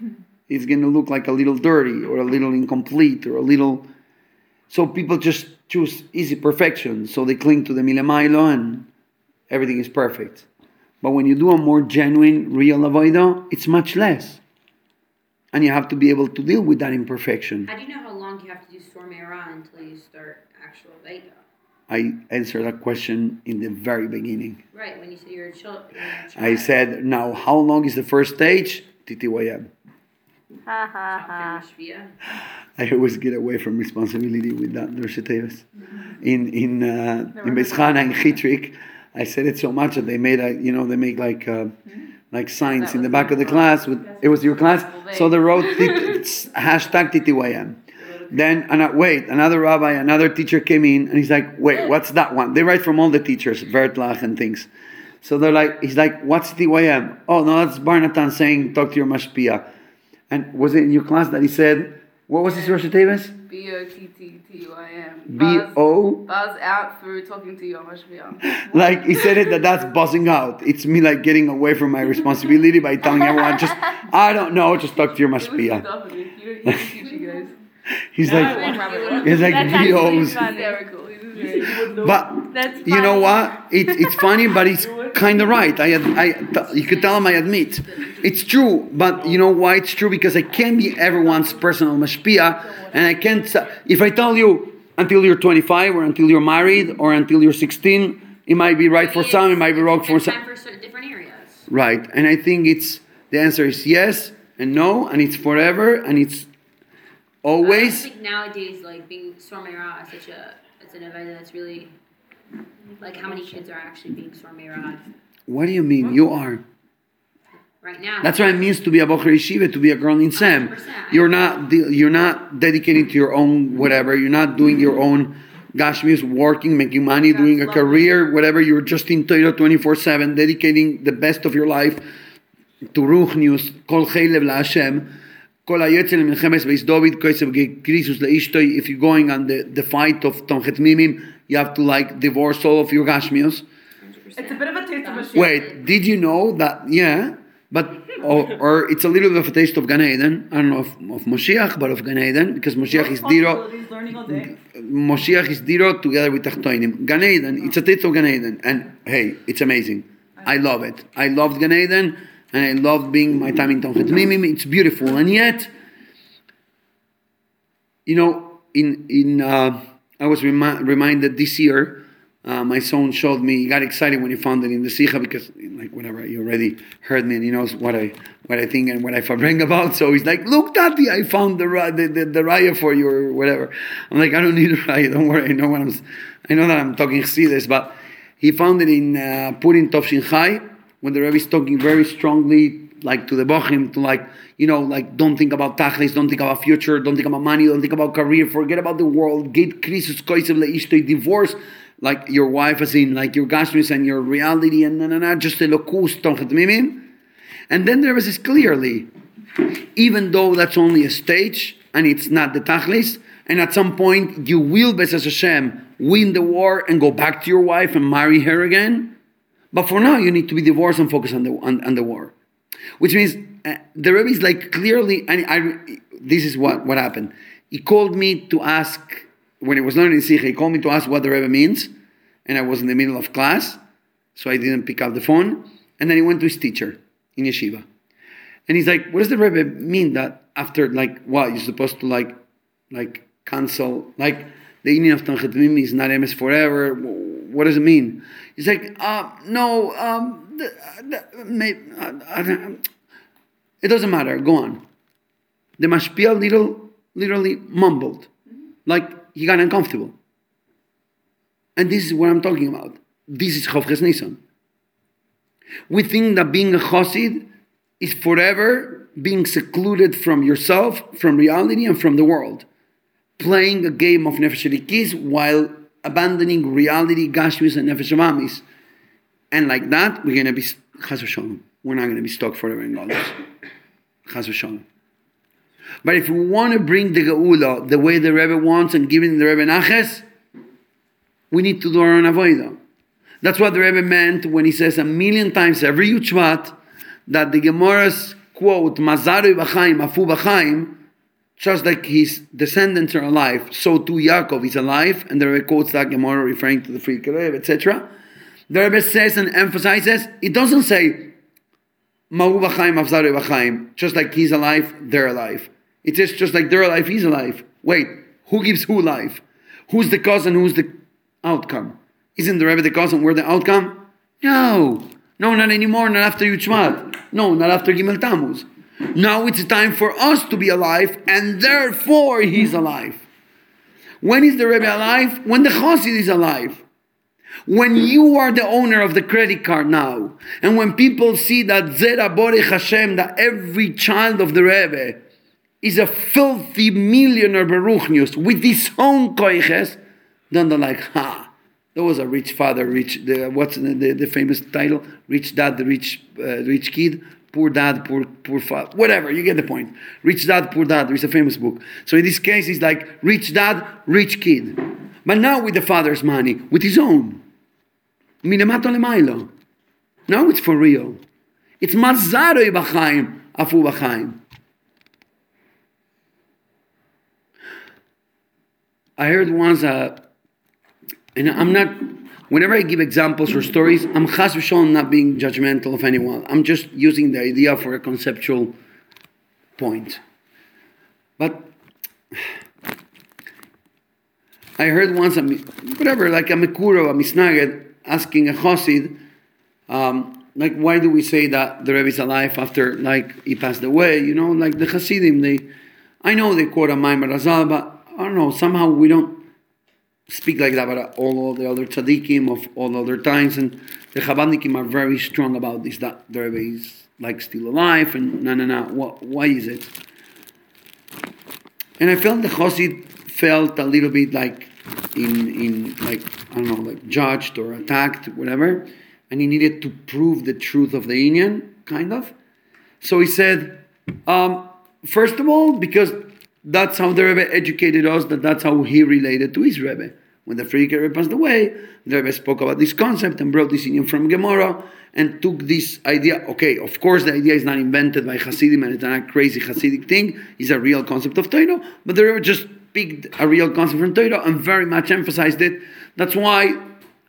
Speaker 1: It's going to look like a little dirty or a little incomplete or a little. So people just choose easy perfection. So they cling to the milemailo and everything is perfect. But when you do a more genuine, real avoida, it's much less. And you have to be able to deal with that imperfection.
Speaker 4: How do you know how long you have to do Sur Merah until you start actual Veda?
Speaker 1: I answered that question in the very beginning.
Speaker 4: Right, when you said you're a child.
Speaker 1: I said, now, how long is the first stage? TTYM.
Speaker 3: Ha ha ha.
Speaker 1: I always get away from responsibility with that, Rosh Tevis. In in uh, in Beis Chana in Chitrik, I said it so much that they made a you know they make like uh, like signs in the back of the class. With it was your class, so they wrote tit- hashtag TTYM. Then and uh, wait, another rabbi, another teacher came in, and he's like, "Wait, what's that one?" They write from all the teachers, Vertlach and things. So they're like, he's like, "What's TYM?" Oh no, that's Barnatan saying, "Talk to your mashpia." And was it in your class that he said, what was his Rosh Tevis?
Speaker 2: B O T T T Y M.
Speaker 1: B O.
Speaker 2: Buzz out through talking to Yom HaShviyah.
Speaker 1: Like he said it that that's buzzing out. It's me like getting away from my responsibility by telling everyone just I don't know, just talk to your mashpia.
Speaker 2: Stupid. You don't you don't teach you guys.
Speaker 1: He's
Speaker 5: Now I
Speaker 1: like he's like
Speaker 3: That's actually
Speaker 1: VOs.
Speaker 3: funny.
Speaker 2: Hysterical. Very-
Speaker 5: You.
Speaker 1: But
Speaker 3: That's
Speaker 1: you know what? It, it's funny, but it's kind of right. I, I, you could tell him I admit. It's true, but you know why it's true? Because I can't be everyone's personal mashpia, and I can't. If I tell you until you're 25, or until you're married, or until you're 16, it might be right for
Speaker 4: Maybe
Speaker 1: some, it might be wrong for some.
Speaker 4: time for different areas.
Speaker 1: Right, and I think it's the answer is yes and no, and it's forever, and it's
Speaker 4: I
Speaker 1: always.
Speaker 4: think nowadays, like being Sur Merah is such a it's an event that's really like how many kids are actually being Sur Merah
Speaker 1: What do you mean? You are.
Speaker 4: right now.
Speaker 1: That's what it means to be a bocher yeshiva, to be a girl in Sam. You're not you're not dedicating to your own whatever. You're not doing your own gashmius, working, making money, doing a career, whatever. You're just in Torah 24 seven, dedicating the best of your life to Ruchnius, Kol Chelev LaHashem. Kol hayetzel milchemes beis David, koisev gekrisus leishtoi. If you're going on the, the fight of Tomchei Temimim, you have to like divorce all of your gashmius.
Speaker 5: It's a bit of a taste of Mashiach.
Speaker 1: Wait, did you know that? Yeah, but or, or it's a little bit of a taste of Gan Eden. I don't know of, of Moshiach, but of Gan Eden because Moshiach is Diro.
Speaker 5: Responsibilities, learning all day.
Speaker 1: Moshiach is Diro together with Tachtoinim. Gan Eden, it's a taste of Gan Eden, and hey, it's amazing. I love it. I loved Gan Eden, and I loved being my time in Tomchei Temimim. It's beautiful, and yet, you know, in in uh, I was remi- reminded this year. Uh, my son showed me. He got excited when he found it in the Sikha because, like, whatever, he already heard me and he knows what I what I think and what I bring about. So he's like, "Look, Tati, I found the the, the, the raya for you or whatever." I'm like, "I don't need a raya. Don't worry. I know what I'm. I know that I'm talking chassidus, but he found it in uh, Purim Tovshin Chai when the Rebbe is talking very strongly, like to the bochim, to like you know, like don't think about tachlis, don't think about future, don't think about money, don't think about career, forget about the world. Get krisus koisev leishtoi divorce, like your wife as in like your gashmis and your reality and na na na, just elokus tomchei temimim. And then there this clearly, even though that's only a stage and it's not the tachlis, and at some point you will, Besas Hashem, win the war and go back to your wife and marry her again. But for now, you need to be divorced and focus on the on, on the war, which means uh, the Rebbe is like clearly. And I, this is what what happened. He called me to ask when he was learning Sikha. He called me to ask what the Rebbe means, and I was in the middle of class, so I didn't pick up the phone. And then he went to his teacher in yeshiva, and he's like, "What does the Rebbe mean that after like what you're supposed to like like cancel like the union of Tanchet is not MS forever. What does it mean? He's like, uh, no, um, the, the, may, uh, it doesn't matter. Go on. The mashpia little literally mumbled, like he got uncomfortable. And this is what I'm talking about. This is Chof Ches Nisan. We think that being a chosid is forever being secluded from yourself, from reality, and from the world. Playing a game of Nefesh while abandoning reality, Gashmis, and Nefesh. And like that, we're going to be, Chas v'shalom. We're not going to be stuck forever in Galus. Chas v'shalom. But if we want to bring the Geula the way the Rebbe wants and giving the Rebbe Naches, we need to do our own avodah. That's what the Rebbe meant when he says a million times every Yud Shvat that the Gemara's quote, Mazaru b'chaim, afu b'chaim, just like his descendants are alive, so too Yaakov is alive, and the Rebbe quotes that Gemara referring to the free Rebbe, etc. The Rebbe says and emphasizes, it doesn't say, Ma'u b'chaim, avzaru b'chaim, just like he's alive, they're alive. It says just like they're alive, he's alive. Wait, who gives who life? Who's the cause and who's the outcome? Isn't the Rebbe the cause and we're the outcome? No. No, not anymore, not after Yud Shvat. No, not after Gimel Tammuz. Now it's time for us to be alive, and therefore he's alive. When is the Rebbe alive? When the Chassid is alive. When you are the owner of the credit card now, and when people see that Zera Borech Hashem, that every child of the Rebbe is a filthy millionaire Baruchnius with his own koiches, then they're like, ha, there was a rich father, rich, the, what's the, the, the famous title? Rich dad, the rich, uh, rich kid. Poor dad, poor poor father, whatever. You get the point. Rich dad, poor dad. There is a famous book. So in this case, it's like rich dad, rich kid. But now with the father's money, with his own. Lemailo. Now it's for real. It's mazaroi b'chaim, afu b'chaim. I heard once, uh, and I'm not, whenever I give examples or stories, I'm chas v'sholom not being judgmental of anyone. I'm just using the idea for a conceptual point. But I heard once, a whatever, like a Mekuro, a Misnaged, asking a Chosid, um, like, why do we say that the Rebbe is alive after, like, he passed away? You know, like the Hasidim, they, I know they quote a Maimar Razal, but I don't know, somehow we don't speak like that about all of the other tzaddikim of all other times, and the Chabadnikim are very strong about this, that the Rebbe is, like, still alive, and no, no, no, what, why is it? And I felt the Chosid felt a little bit like in in like I don't know like judged or attacked whatever, and he needed to prove the truth of the inyan kind of. So he said, um, first of all, because that's how the Rebbe educated us, that that's how he related to his Rebbe. When the Frierdiker Rebbe passed away, the Rebbe spoke about this concept and brought this in from Gemara and took this idea. Okay, of course, the idea is not invented by Hasidim and it's not a crazy Hasidic thing. It's a real concept of Torah, but the Rebbe just picked a real concept from Torah and very much emphasized it. That's why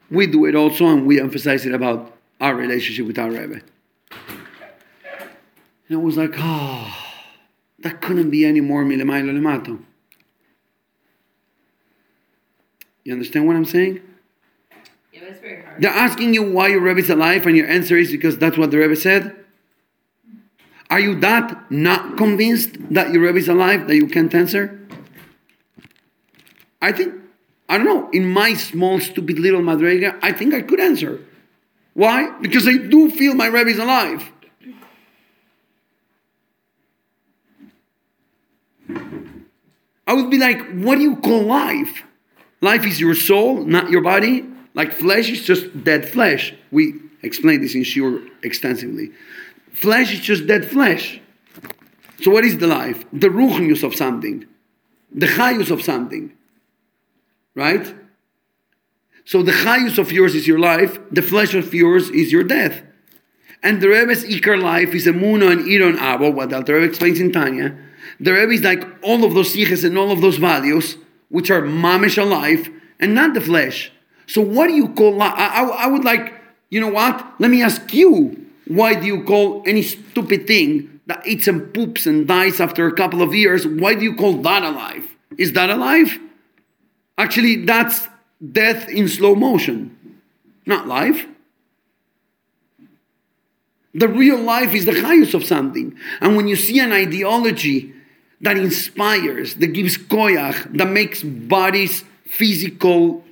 Speaker 1: we do it also and we emphasize it about our relationship with our Rebbe. And it was like, oh, that couldn't be any more milemailo lemato. You understand what I'm saying?
Speaker 4: Yeah, it's very hard.
Speaker 1: They're asking you why your Rebbe is alive, and your answer is because that's what the Rebbe said. Are you that not convinced that your Rebbe is alive that you can't answer? I think, I don't know, in my small, stupid little Madrega, I think I could answer. Why? Because I do feel my Rebbe is alive. I would be like, what do you call life? Life is your soul, not your body. Like flesh is just dead flesh. We explained this in Shiur extensively. Flesh is just dead flesh. So what is the life? The ruchnius of something. The chayus of something. Right? So the chayus of yours is your life, the flesh of yours is your death. And the Rebbe's Iker life is a Muna and Iron Abo, what the Rebbe explains in Tanya. The Rebbe is like all of those siches and all of those values, which are mamish alive, and not the flesh. So what do you call? I, I, I would like, you know what? Let me ask you, why do you call any stupid thing that eats and poops and dies after a couple of years, why do you call that alive? Is that alive? Actually, that's death in slow motion, not life. The real life is the chayus of something. And when you see an ideology that inspires, that gives koyach, that makes bodies, physical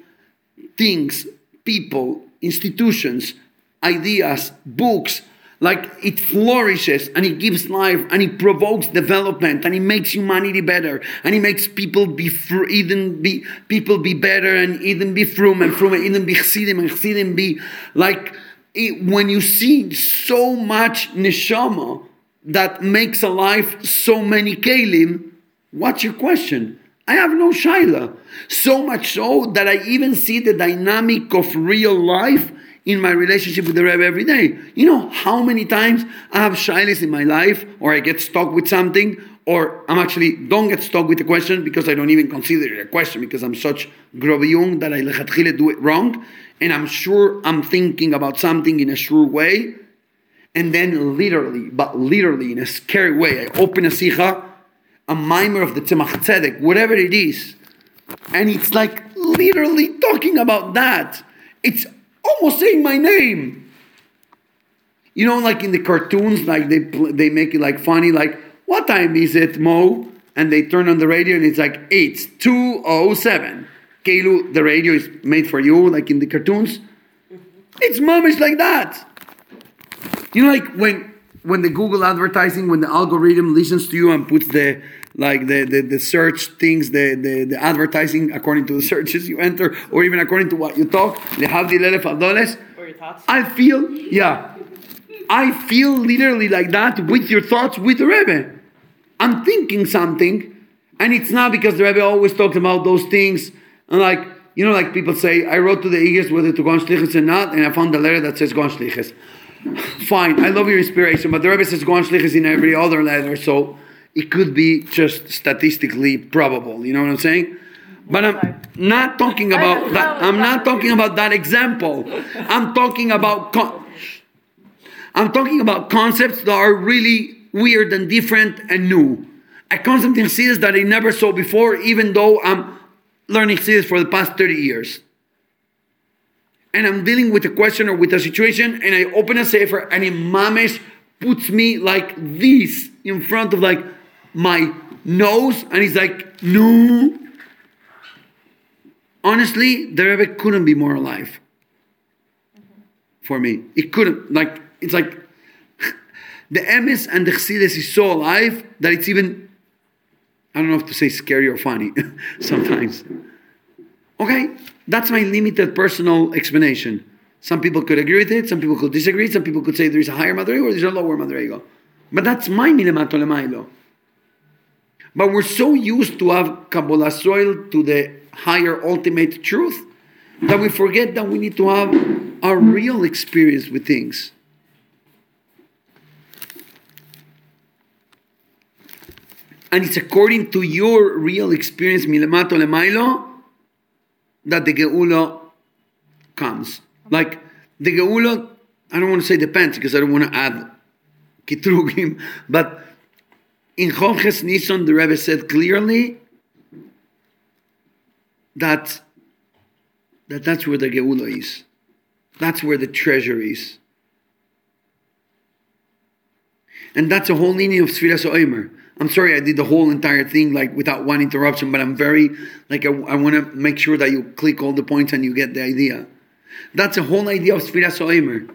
Speaker 1: things, people, institutions, ideas, books, like it flourishes and it gives life and it provokes development and it makes humanity better and it makes people be fr- even be people be better and even be frum and frum and even be chsidim and chsidim be like it, when you see so much neshama that makes alive so many kelim, what's your question? I have no shaila. So much so that I even see the dynamic of real life in my relationship with the Rebbe every day. You know how many times I have shailas in my life, or I get stuck with something, or I'm actually don't get stuck with a question because I don't even consider it a question because I'm such grobiyung that I do it wrong, and I'm sure I'm thinking about something in a sure way, and then literally, but literally in a scary way, I open a sicha, a mimer of the Tzemach Tzedek, whatever it is, and it's like literally talking about that. It's almost saying my name. You know, like in the cartoons, like they they make it like funny, like what time is it, Mo? And they turn on the radio and it's like it's two oh seven. Keilu, the radio is made for you, like in the cartoons. It's mamish like that. You know, like when when the Google advertising, when the algorithm listens to you and puts the like the, the, the search things, the, the, the advertising according to the searches you enter, or even according to what you talk, they have the elef dollars.
Speaker 5: Or your thoughts?
Speaker 1: I feel, yeah. I feel literally like that with your thoughts with the Rebbe. I'm thinking something, and it's not because the Rebbe always talks about those things. And like, you know, like people say, I wrote to the Igis whether to go on Shlichus or not, and I found a letter that says go on Shlichus. Fine, I love your inspiration, but the Rebbe says go on Shlichus in every other letter, so it could be just statistically probable. You know what I'm saying? But I'm not talking about that. I'm not talking about that example. I'm talking about. Con- I'm talking about concepts that are really weird and different and new. A concept in Chassidus that I never saw before, even though I'm learning Chassidus for the past 30 years. And I'm dealing with a question or with a situation, and I open a sefer, and Imamesh puts me like this in front of like my nose, and he's like, no. Honestly, the Rebbe couldn't be more alive for me. It couldn't, like, it's like the emes and the chassidus is so alive that it's even I don't know if to say scary or funny sometimes. Okay, that's my limited personal explanation. Some people could agree with it, some people could disagree, some people could say there is a higher madrego or there's a lower madrego. But that's my milemato lemailo. But we're so used to have kabbalas ol to the higher ultimate truth that we forget that we need to have a real experience with things. And it's according to your real experience, milemato lemailo, that the geula comes. Like the geula, I don't want to say depends because I don't want to add kitrugim, but in Chof Ches Nisan, the Rebbe said clearly that, that that's where the geula is. That's where the treasure is. And that's a whole lineage of Sfiras Oimer. I'm sorry I did the whole entire thing like without one interruption, but I'm very like I, I want to make sure that you click all the points and you get the idea. That's the whole idea of Sfiras Oimer.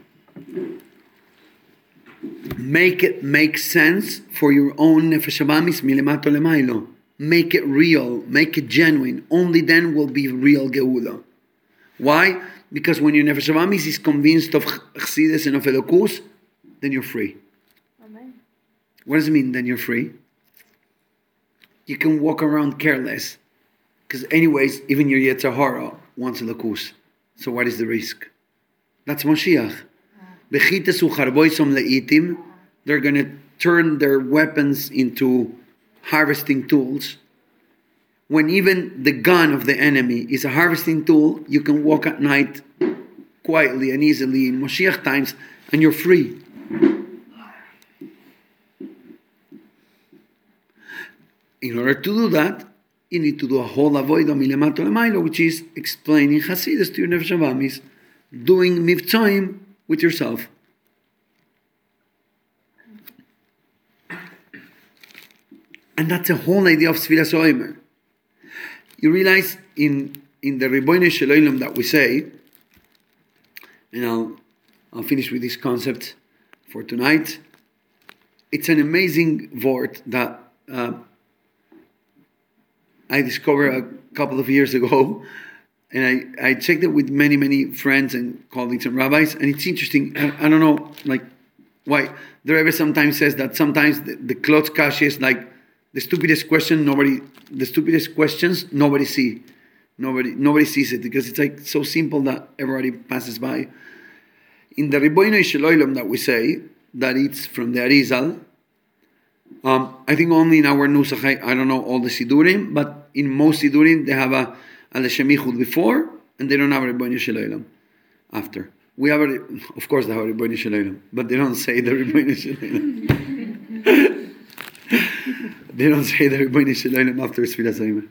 Speaker 1: Make it make sense for your own nefesh abamis milemato lemailo. Make it real, make it genuine. Only then will be real geula. Why? Because when your nefesh abamis is convinced of chassidus and of elokus, then you're free.
Speaker 3: Amen.
Speaker 1: What does it mean? Then you're free. You can walk around careless, because anyways, even your Yetzirah wants Elokus. So what is the risk? That's Moshiach. Bechitesu charboisom leitim. They're going to turn their weapons into harvesting tools. When even the gun of the enemy is a harvesting tool, you can walk at night quietly and easily in Moshiach times, and you're free. In order to do that, you need to do a whole avoid milemato which is explaining Hasidus to your nefesh abamis, doing mivtzoim with yourself. And that's the whole idea of Sfiras Oimer. You realize in, in the Riboine Sheloilim that we say, and I'll, I'll finish with this concept for tonight. It's an amazing word that uh, I discovered a couple of years ago, and I, I checked it with many, many friends and colleagues and rabbis, and it's interesting. I, I don't know, like, why the Rebbe sometimes says that sometimes the, the klotz kashi is like the stupidest question nobody, the stupidest questions nobody see, nobody nobody sees it because it's like so simple that everybody passes by. In the Riboino Sheloilam that we say that it's from the Arizal, um, I think only in our Nusach, I, I don't know all the Sidurim, but in most Sidurim they have a, a before and they don't have a Ribono Sheloilam after. We have a, of course they have a Ribono Sheloilam, but they don't say the Ribono Sheloilam. they don't say the Ribono Sheloilam after Sfiras Oimer.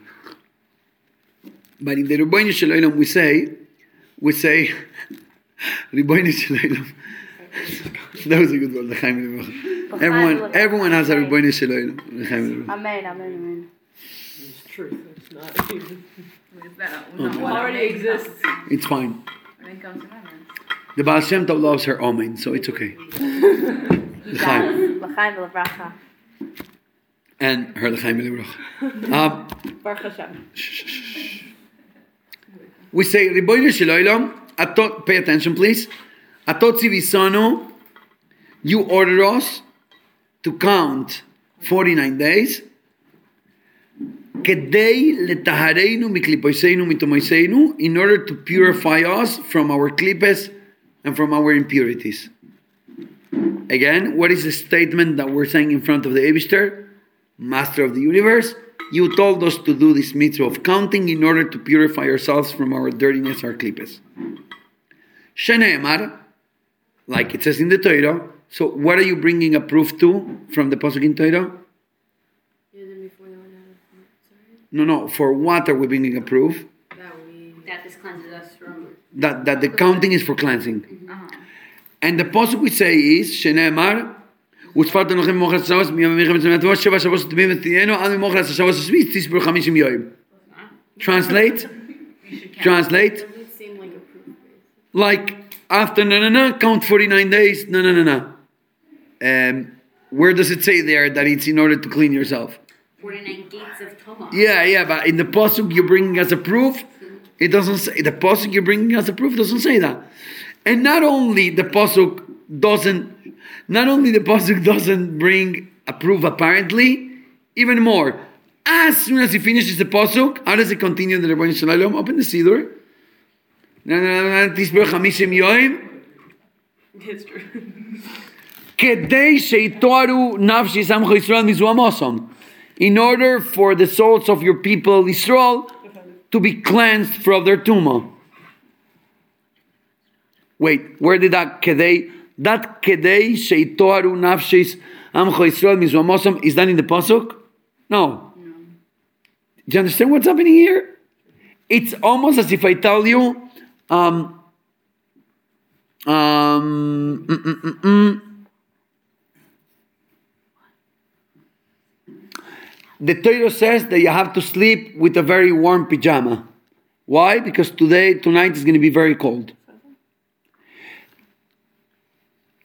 Speaker 1: But in the Ribono Sheloilam we say, we say, Ribono Sheloilam. that was a good one, Everyone, everyone has a Ribono Sheloilam. L'chaim Levrach.
Speaker 3: Amen, amen, amen.
Speaker 5: It's truth. It's not even.
Speaker 2: That
Speaker 1: Oh,
Speaker 5: It already exists.
Speaker 1: It's fine.
Speaker 2: It comes to amendments.
Speaker 1: The Baal Shem Tov loves her Omen, so it's okay. L'chaim.
Speaker 3: L'chaim v'levracha.
Speaker 1: And her L'chaim Levrach. Um,
Speaker 5: Baruch Hashem.
Speaker 1: we say Ribono Sheloilam. Atot, pay attention, please. Atotzivisano, you order us to count 49 days. Kedei letahareinu miklipoiseinu mitomoiseinu, in order to purify us from our klipes and from our impurities. Again, what is the statement that we're saying in front of the Aibershter? Master of the universe, you told us to do this mitzvah of counting in order to purify ourselves from our dirtiness, our klipes. Sheneemar, like it says in the Torah. So, what are you bringing a proof to from the pasuk in Torah? No, no. For what are we bringing a proof?
Speaker 4: That this cleanses us from.
Speaker 1: That that the counting is for cleansing. And the pasuk we say is Shene'emar. וצפרת אנוכי ממוחר השבוס, מיום מיכם מצוות תבוא, שבע שבועות תמים ותהיינו, עד ממוחר השבוס השביעי, תספרו חמישים יום. Translate? Translate?
Speaker 3: Doesn't seem like a proof.
Speaker 1: like after na na na count 49 days na na na na. Um, where does it say there that it's in order to clean yourself?
Speaker 4: 49 gates of Tumah.
Speaker 1: yeah yeah but in the pasuk you're bringing as a proof it doesn't say the pasuk you're bringing as a proof doesn't say that. And not only the pasuk doesn't not only the pasuk doesn't bring a proof apparently even more. As soon as he finishes the pasuk how does it continue? In the Rebbeinu Shalom open the siddur תספרו חמישים יום
Speaker 5: It's true.
Speaker 1: כדי שיתוארו נפשי סמכו ישראל מזוהמוסם. In order for the souls of your people Israel to be cleansed from their tumah. Wait, where did that כדי, that כדי שיתוארו נפשי עמכו ישראל מזוהמוסם, is that in the pasuk? No. Do you understand what's happening here? It's almost as if I tell you, um, um, mm, mm, mm, mm. The Torah says that you have to sleep with a very warm pajama. Why? Because today, tonight is going to be very cold.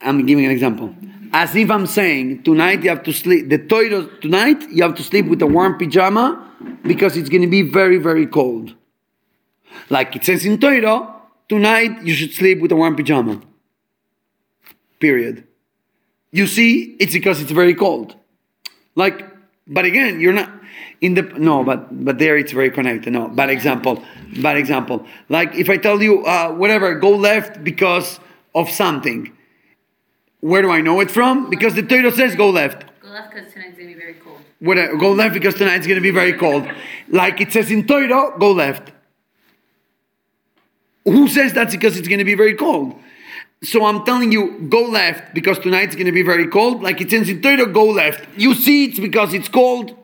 Speaker 1: I'm giving an example. As if I'm saying tonight you have to sleep. The Torah tonight you have to sleep with a warm pajama because it's going to be very very cold. Like it says in Torah, tonight you should sleep with a warm pajama. Period. You see, it's because it's very cold. Like, but again, you're not in the no, but but there it's very connected. No, bad example, bad example. Like if I tell you uh, whatever, go left because of something. Where do I know it from? Because the Torah says go left.
Speaker 2: Go left because tonight's gonna be very cold.
Speaker 1: Whatever, go left because tonight's going to be very cold. Like it says in Torah, go left. Who says that's because it's going to be very cold? So I'm telling you, go left because tonight's going to be very cold. Like it says in Torah, go left. You see, it's because it's cold.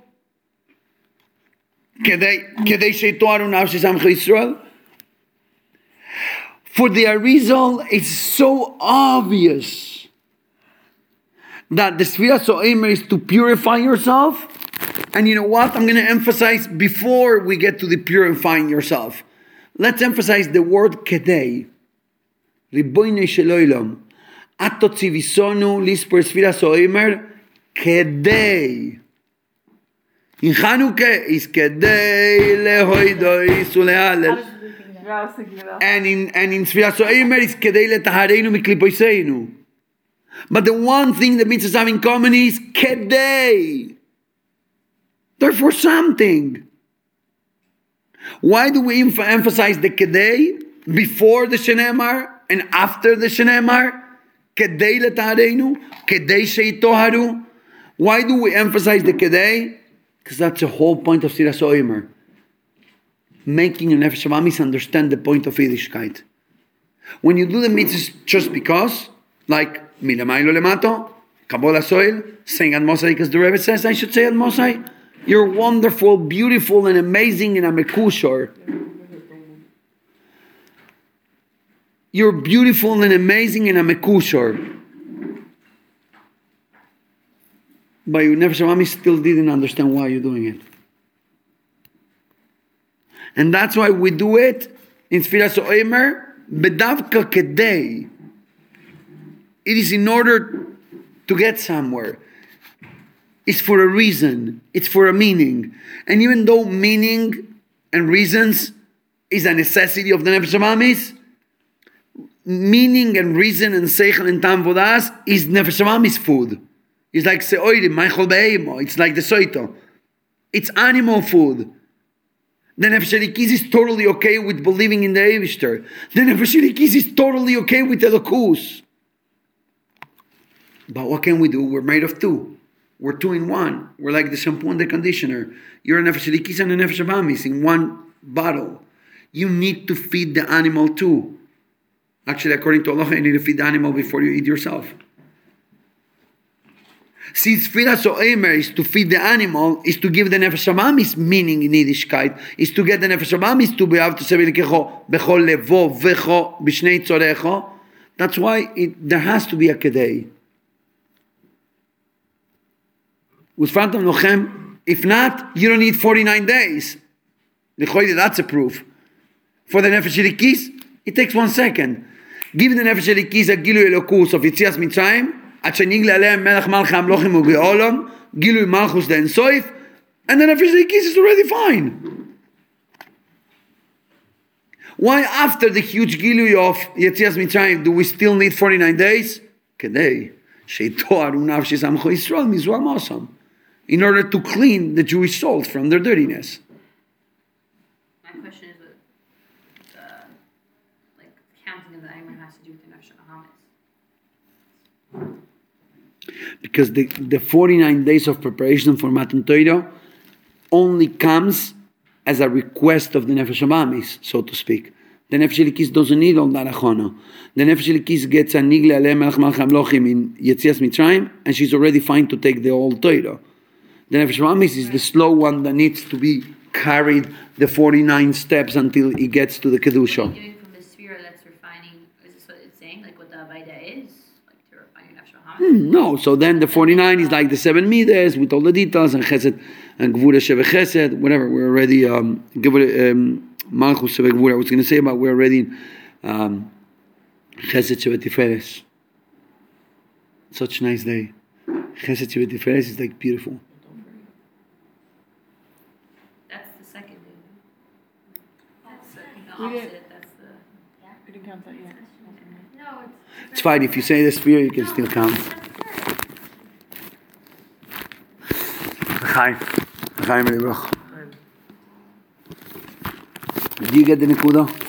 Speaker 1: For the Arizal, it's so obvious that the Sfiras Oimer is to purify yourself. And you know what? I'm going to emphasize before we get to the purifying yourself. Let's emphasize the word kedei. ריבונו של עולם, את תוציביסונו ליספר In Hanukkah is כדי להוידויס ולהלל. And in and in Sfiras Oimer is kedei לטהרנו miklipoiseinu. But the one thing that mitzvahs have in common is כדי. Therefore something. Why do we emph- emphasize the kedei before the shenemar and after the shenemar? Kedei letahareinu, kedei sheitoharu. Why do we emphasize the kedei? Because that's the whole point of Sfiras Oimer making your nefesh Habahamis understand the point of Yiddishkeit. When you do the mitzvahs just because, like milemailo lemato, kabbalas ol, saying ad Mosai because the Rebbe says I should say ad Mosai, you're wonderful, beautiful, and amazing, and I'm a kushor. You're beautiful and amazing, and I'm a kushor. But your nefesh Habahamis still didn't understand why you're doing it. And that's why we do it in Sfiras Oimer, Bedavka Kedei. It is in order to get somewhere. It's for a reason. It's for a meaning. And even though meaning and reasons is a necessity of the Nefesh meaning and reason and seichel and tam vodas is nefesh food. It's like seoirim, meichel be'emo. It's like the soito. It's animal food. The nefesh is totally okay with believing in the Aibershter. The nefesh is totally okay with the Elokus. But what can we do? We're made of two. We're two in one. We're like the shampoo and the conditioner. You're a nefesh elokis and a nefesh habamis in one bottle. You need to feed the animal too. Actually, according to Allah, you need to feed the animal before you eat yourself. Since Firas Oemer is to feed the animal, is to give the Nefesh Habahamis meaning in Yiddishkeit, is to get the Nefesh Habahamis to be able to say V'likecho b'chol levo v'cho b'shnei tzorecho. That's why it, there has to be a Kedei. with Phantom Nochem. If not, you don't need 49 days. That's a proof. For the Nefesh Elokis, it takes one second. Give the Nefesh Elokis a Gilui Elokus of Yetzias Mitzrayim, shenig שנגלה עליהם מלך מלכי המלוכים וגאולם, גילוי מלכוס לאינסויף, and the Nefesh Elokis is already fine. Why after the huge gilui of Yetzias Mitzrayim do we still need 49 days? כדי שיתואר ונפשי סמכו ישראל מזו המוסם. In order to clean the Jewish souls from their dirtiness.
Speaker 4: My question is what the like counting of the Aimer has to do with the Nefesh Bahamas.
Speaker 1: because the, the 49 days of preparation for Matan Torah only comes as a request of the Nefesh Habamis, so to speak. The Nefesh Elokis doesn't need all that achona. The Nefesh Elokis gets a nigle aleh melech in Yetzias Mitzrayim, and she's already fine to take the whole Torah. The Nefesh Habamis is the slow one that needs to be carried the 49 steps until he gets to the Kedusha.
Speaker 4: Giving from the sphere that's refining, is this what it's saying? Like what the Avaida is? Like to refine your?
Speaker 1: Hmm, No, so then the 49 is like the seven midas with all the details and chesed and gvura sheve chesed, whatever. We're already, um, gvura, um, malchus sheve gvura. I was going to say, but we're already in um, chesed sheve tiferes. Such a nice day. Chesed sheve tiferes is like beautiful.
Speaker 4: That's the second day. That's the, the
Speaker 3: We did-
Speaker 4: opposite. That's the.
Speaker 3: We didn't count that yet.
Speaker 2: No, it's.
Speaker 1: It's fine. If you say the sphere, you can still count. Chaim. Chaim Leibach. Did you get the Nikuda?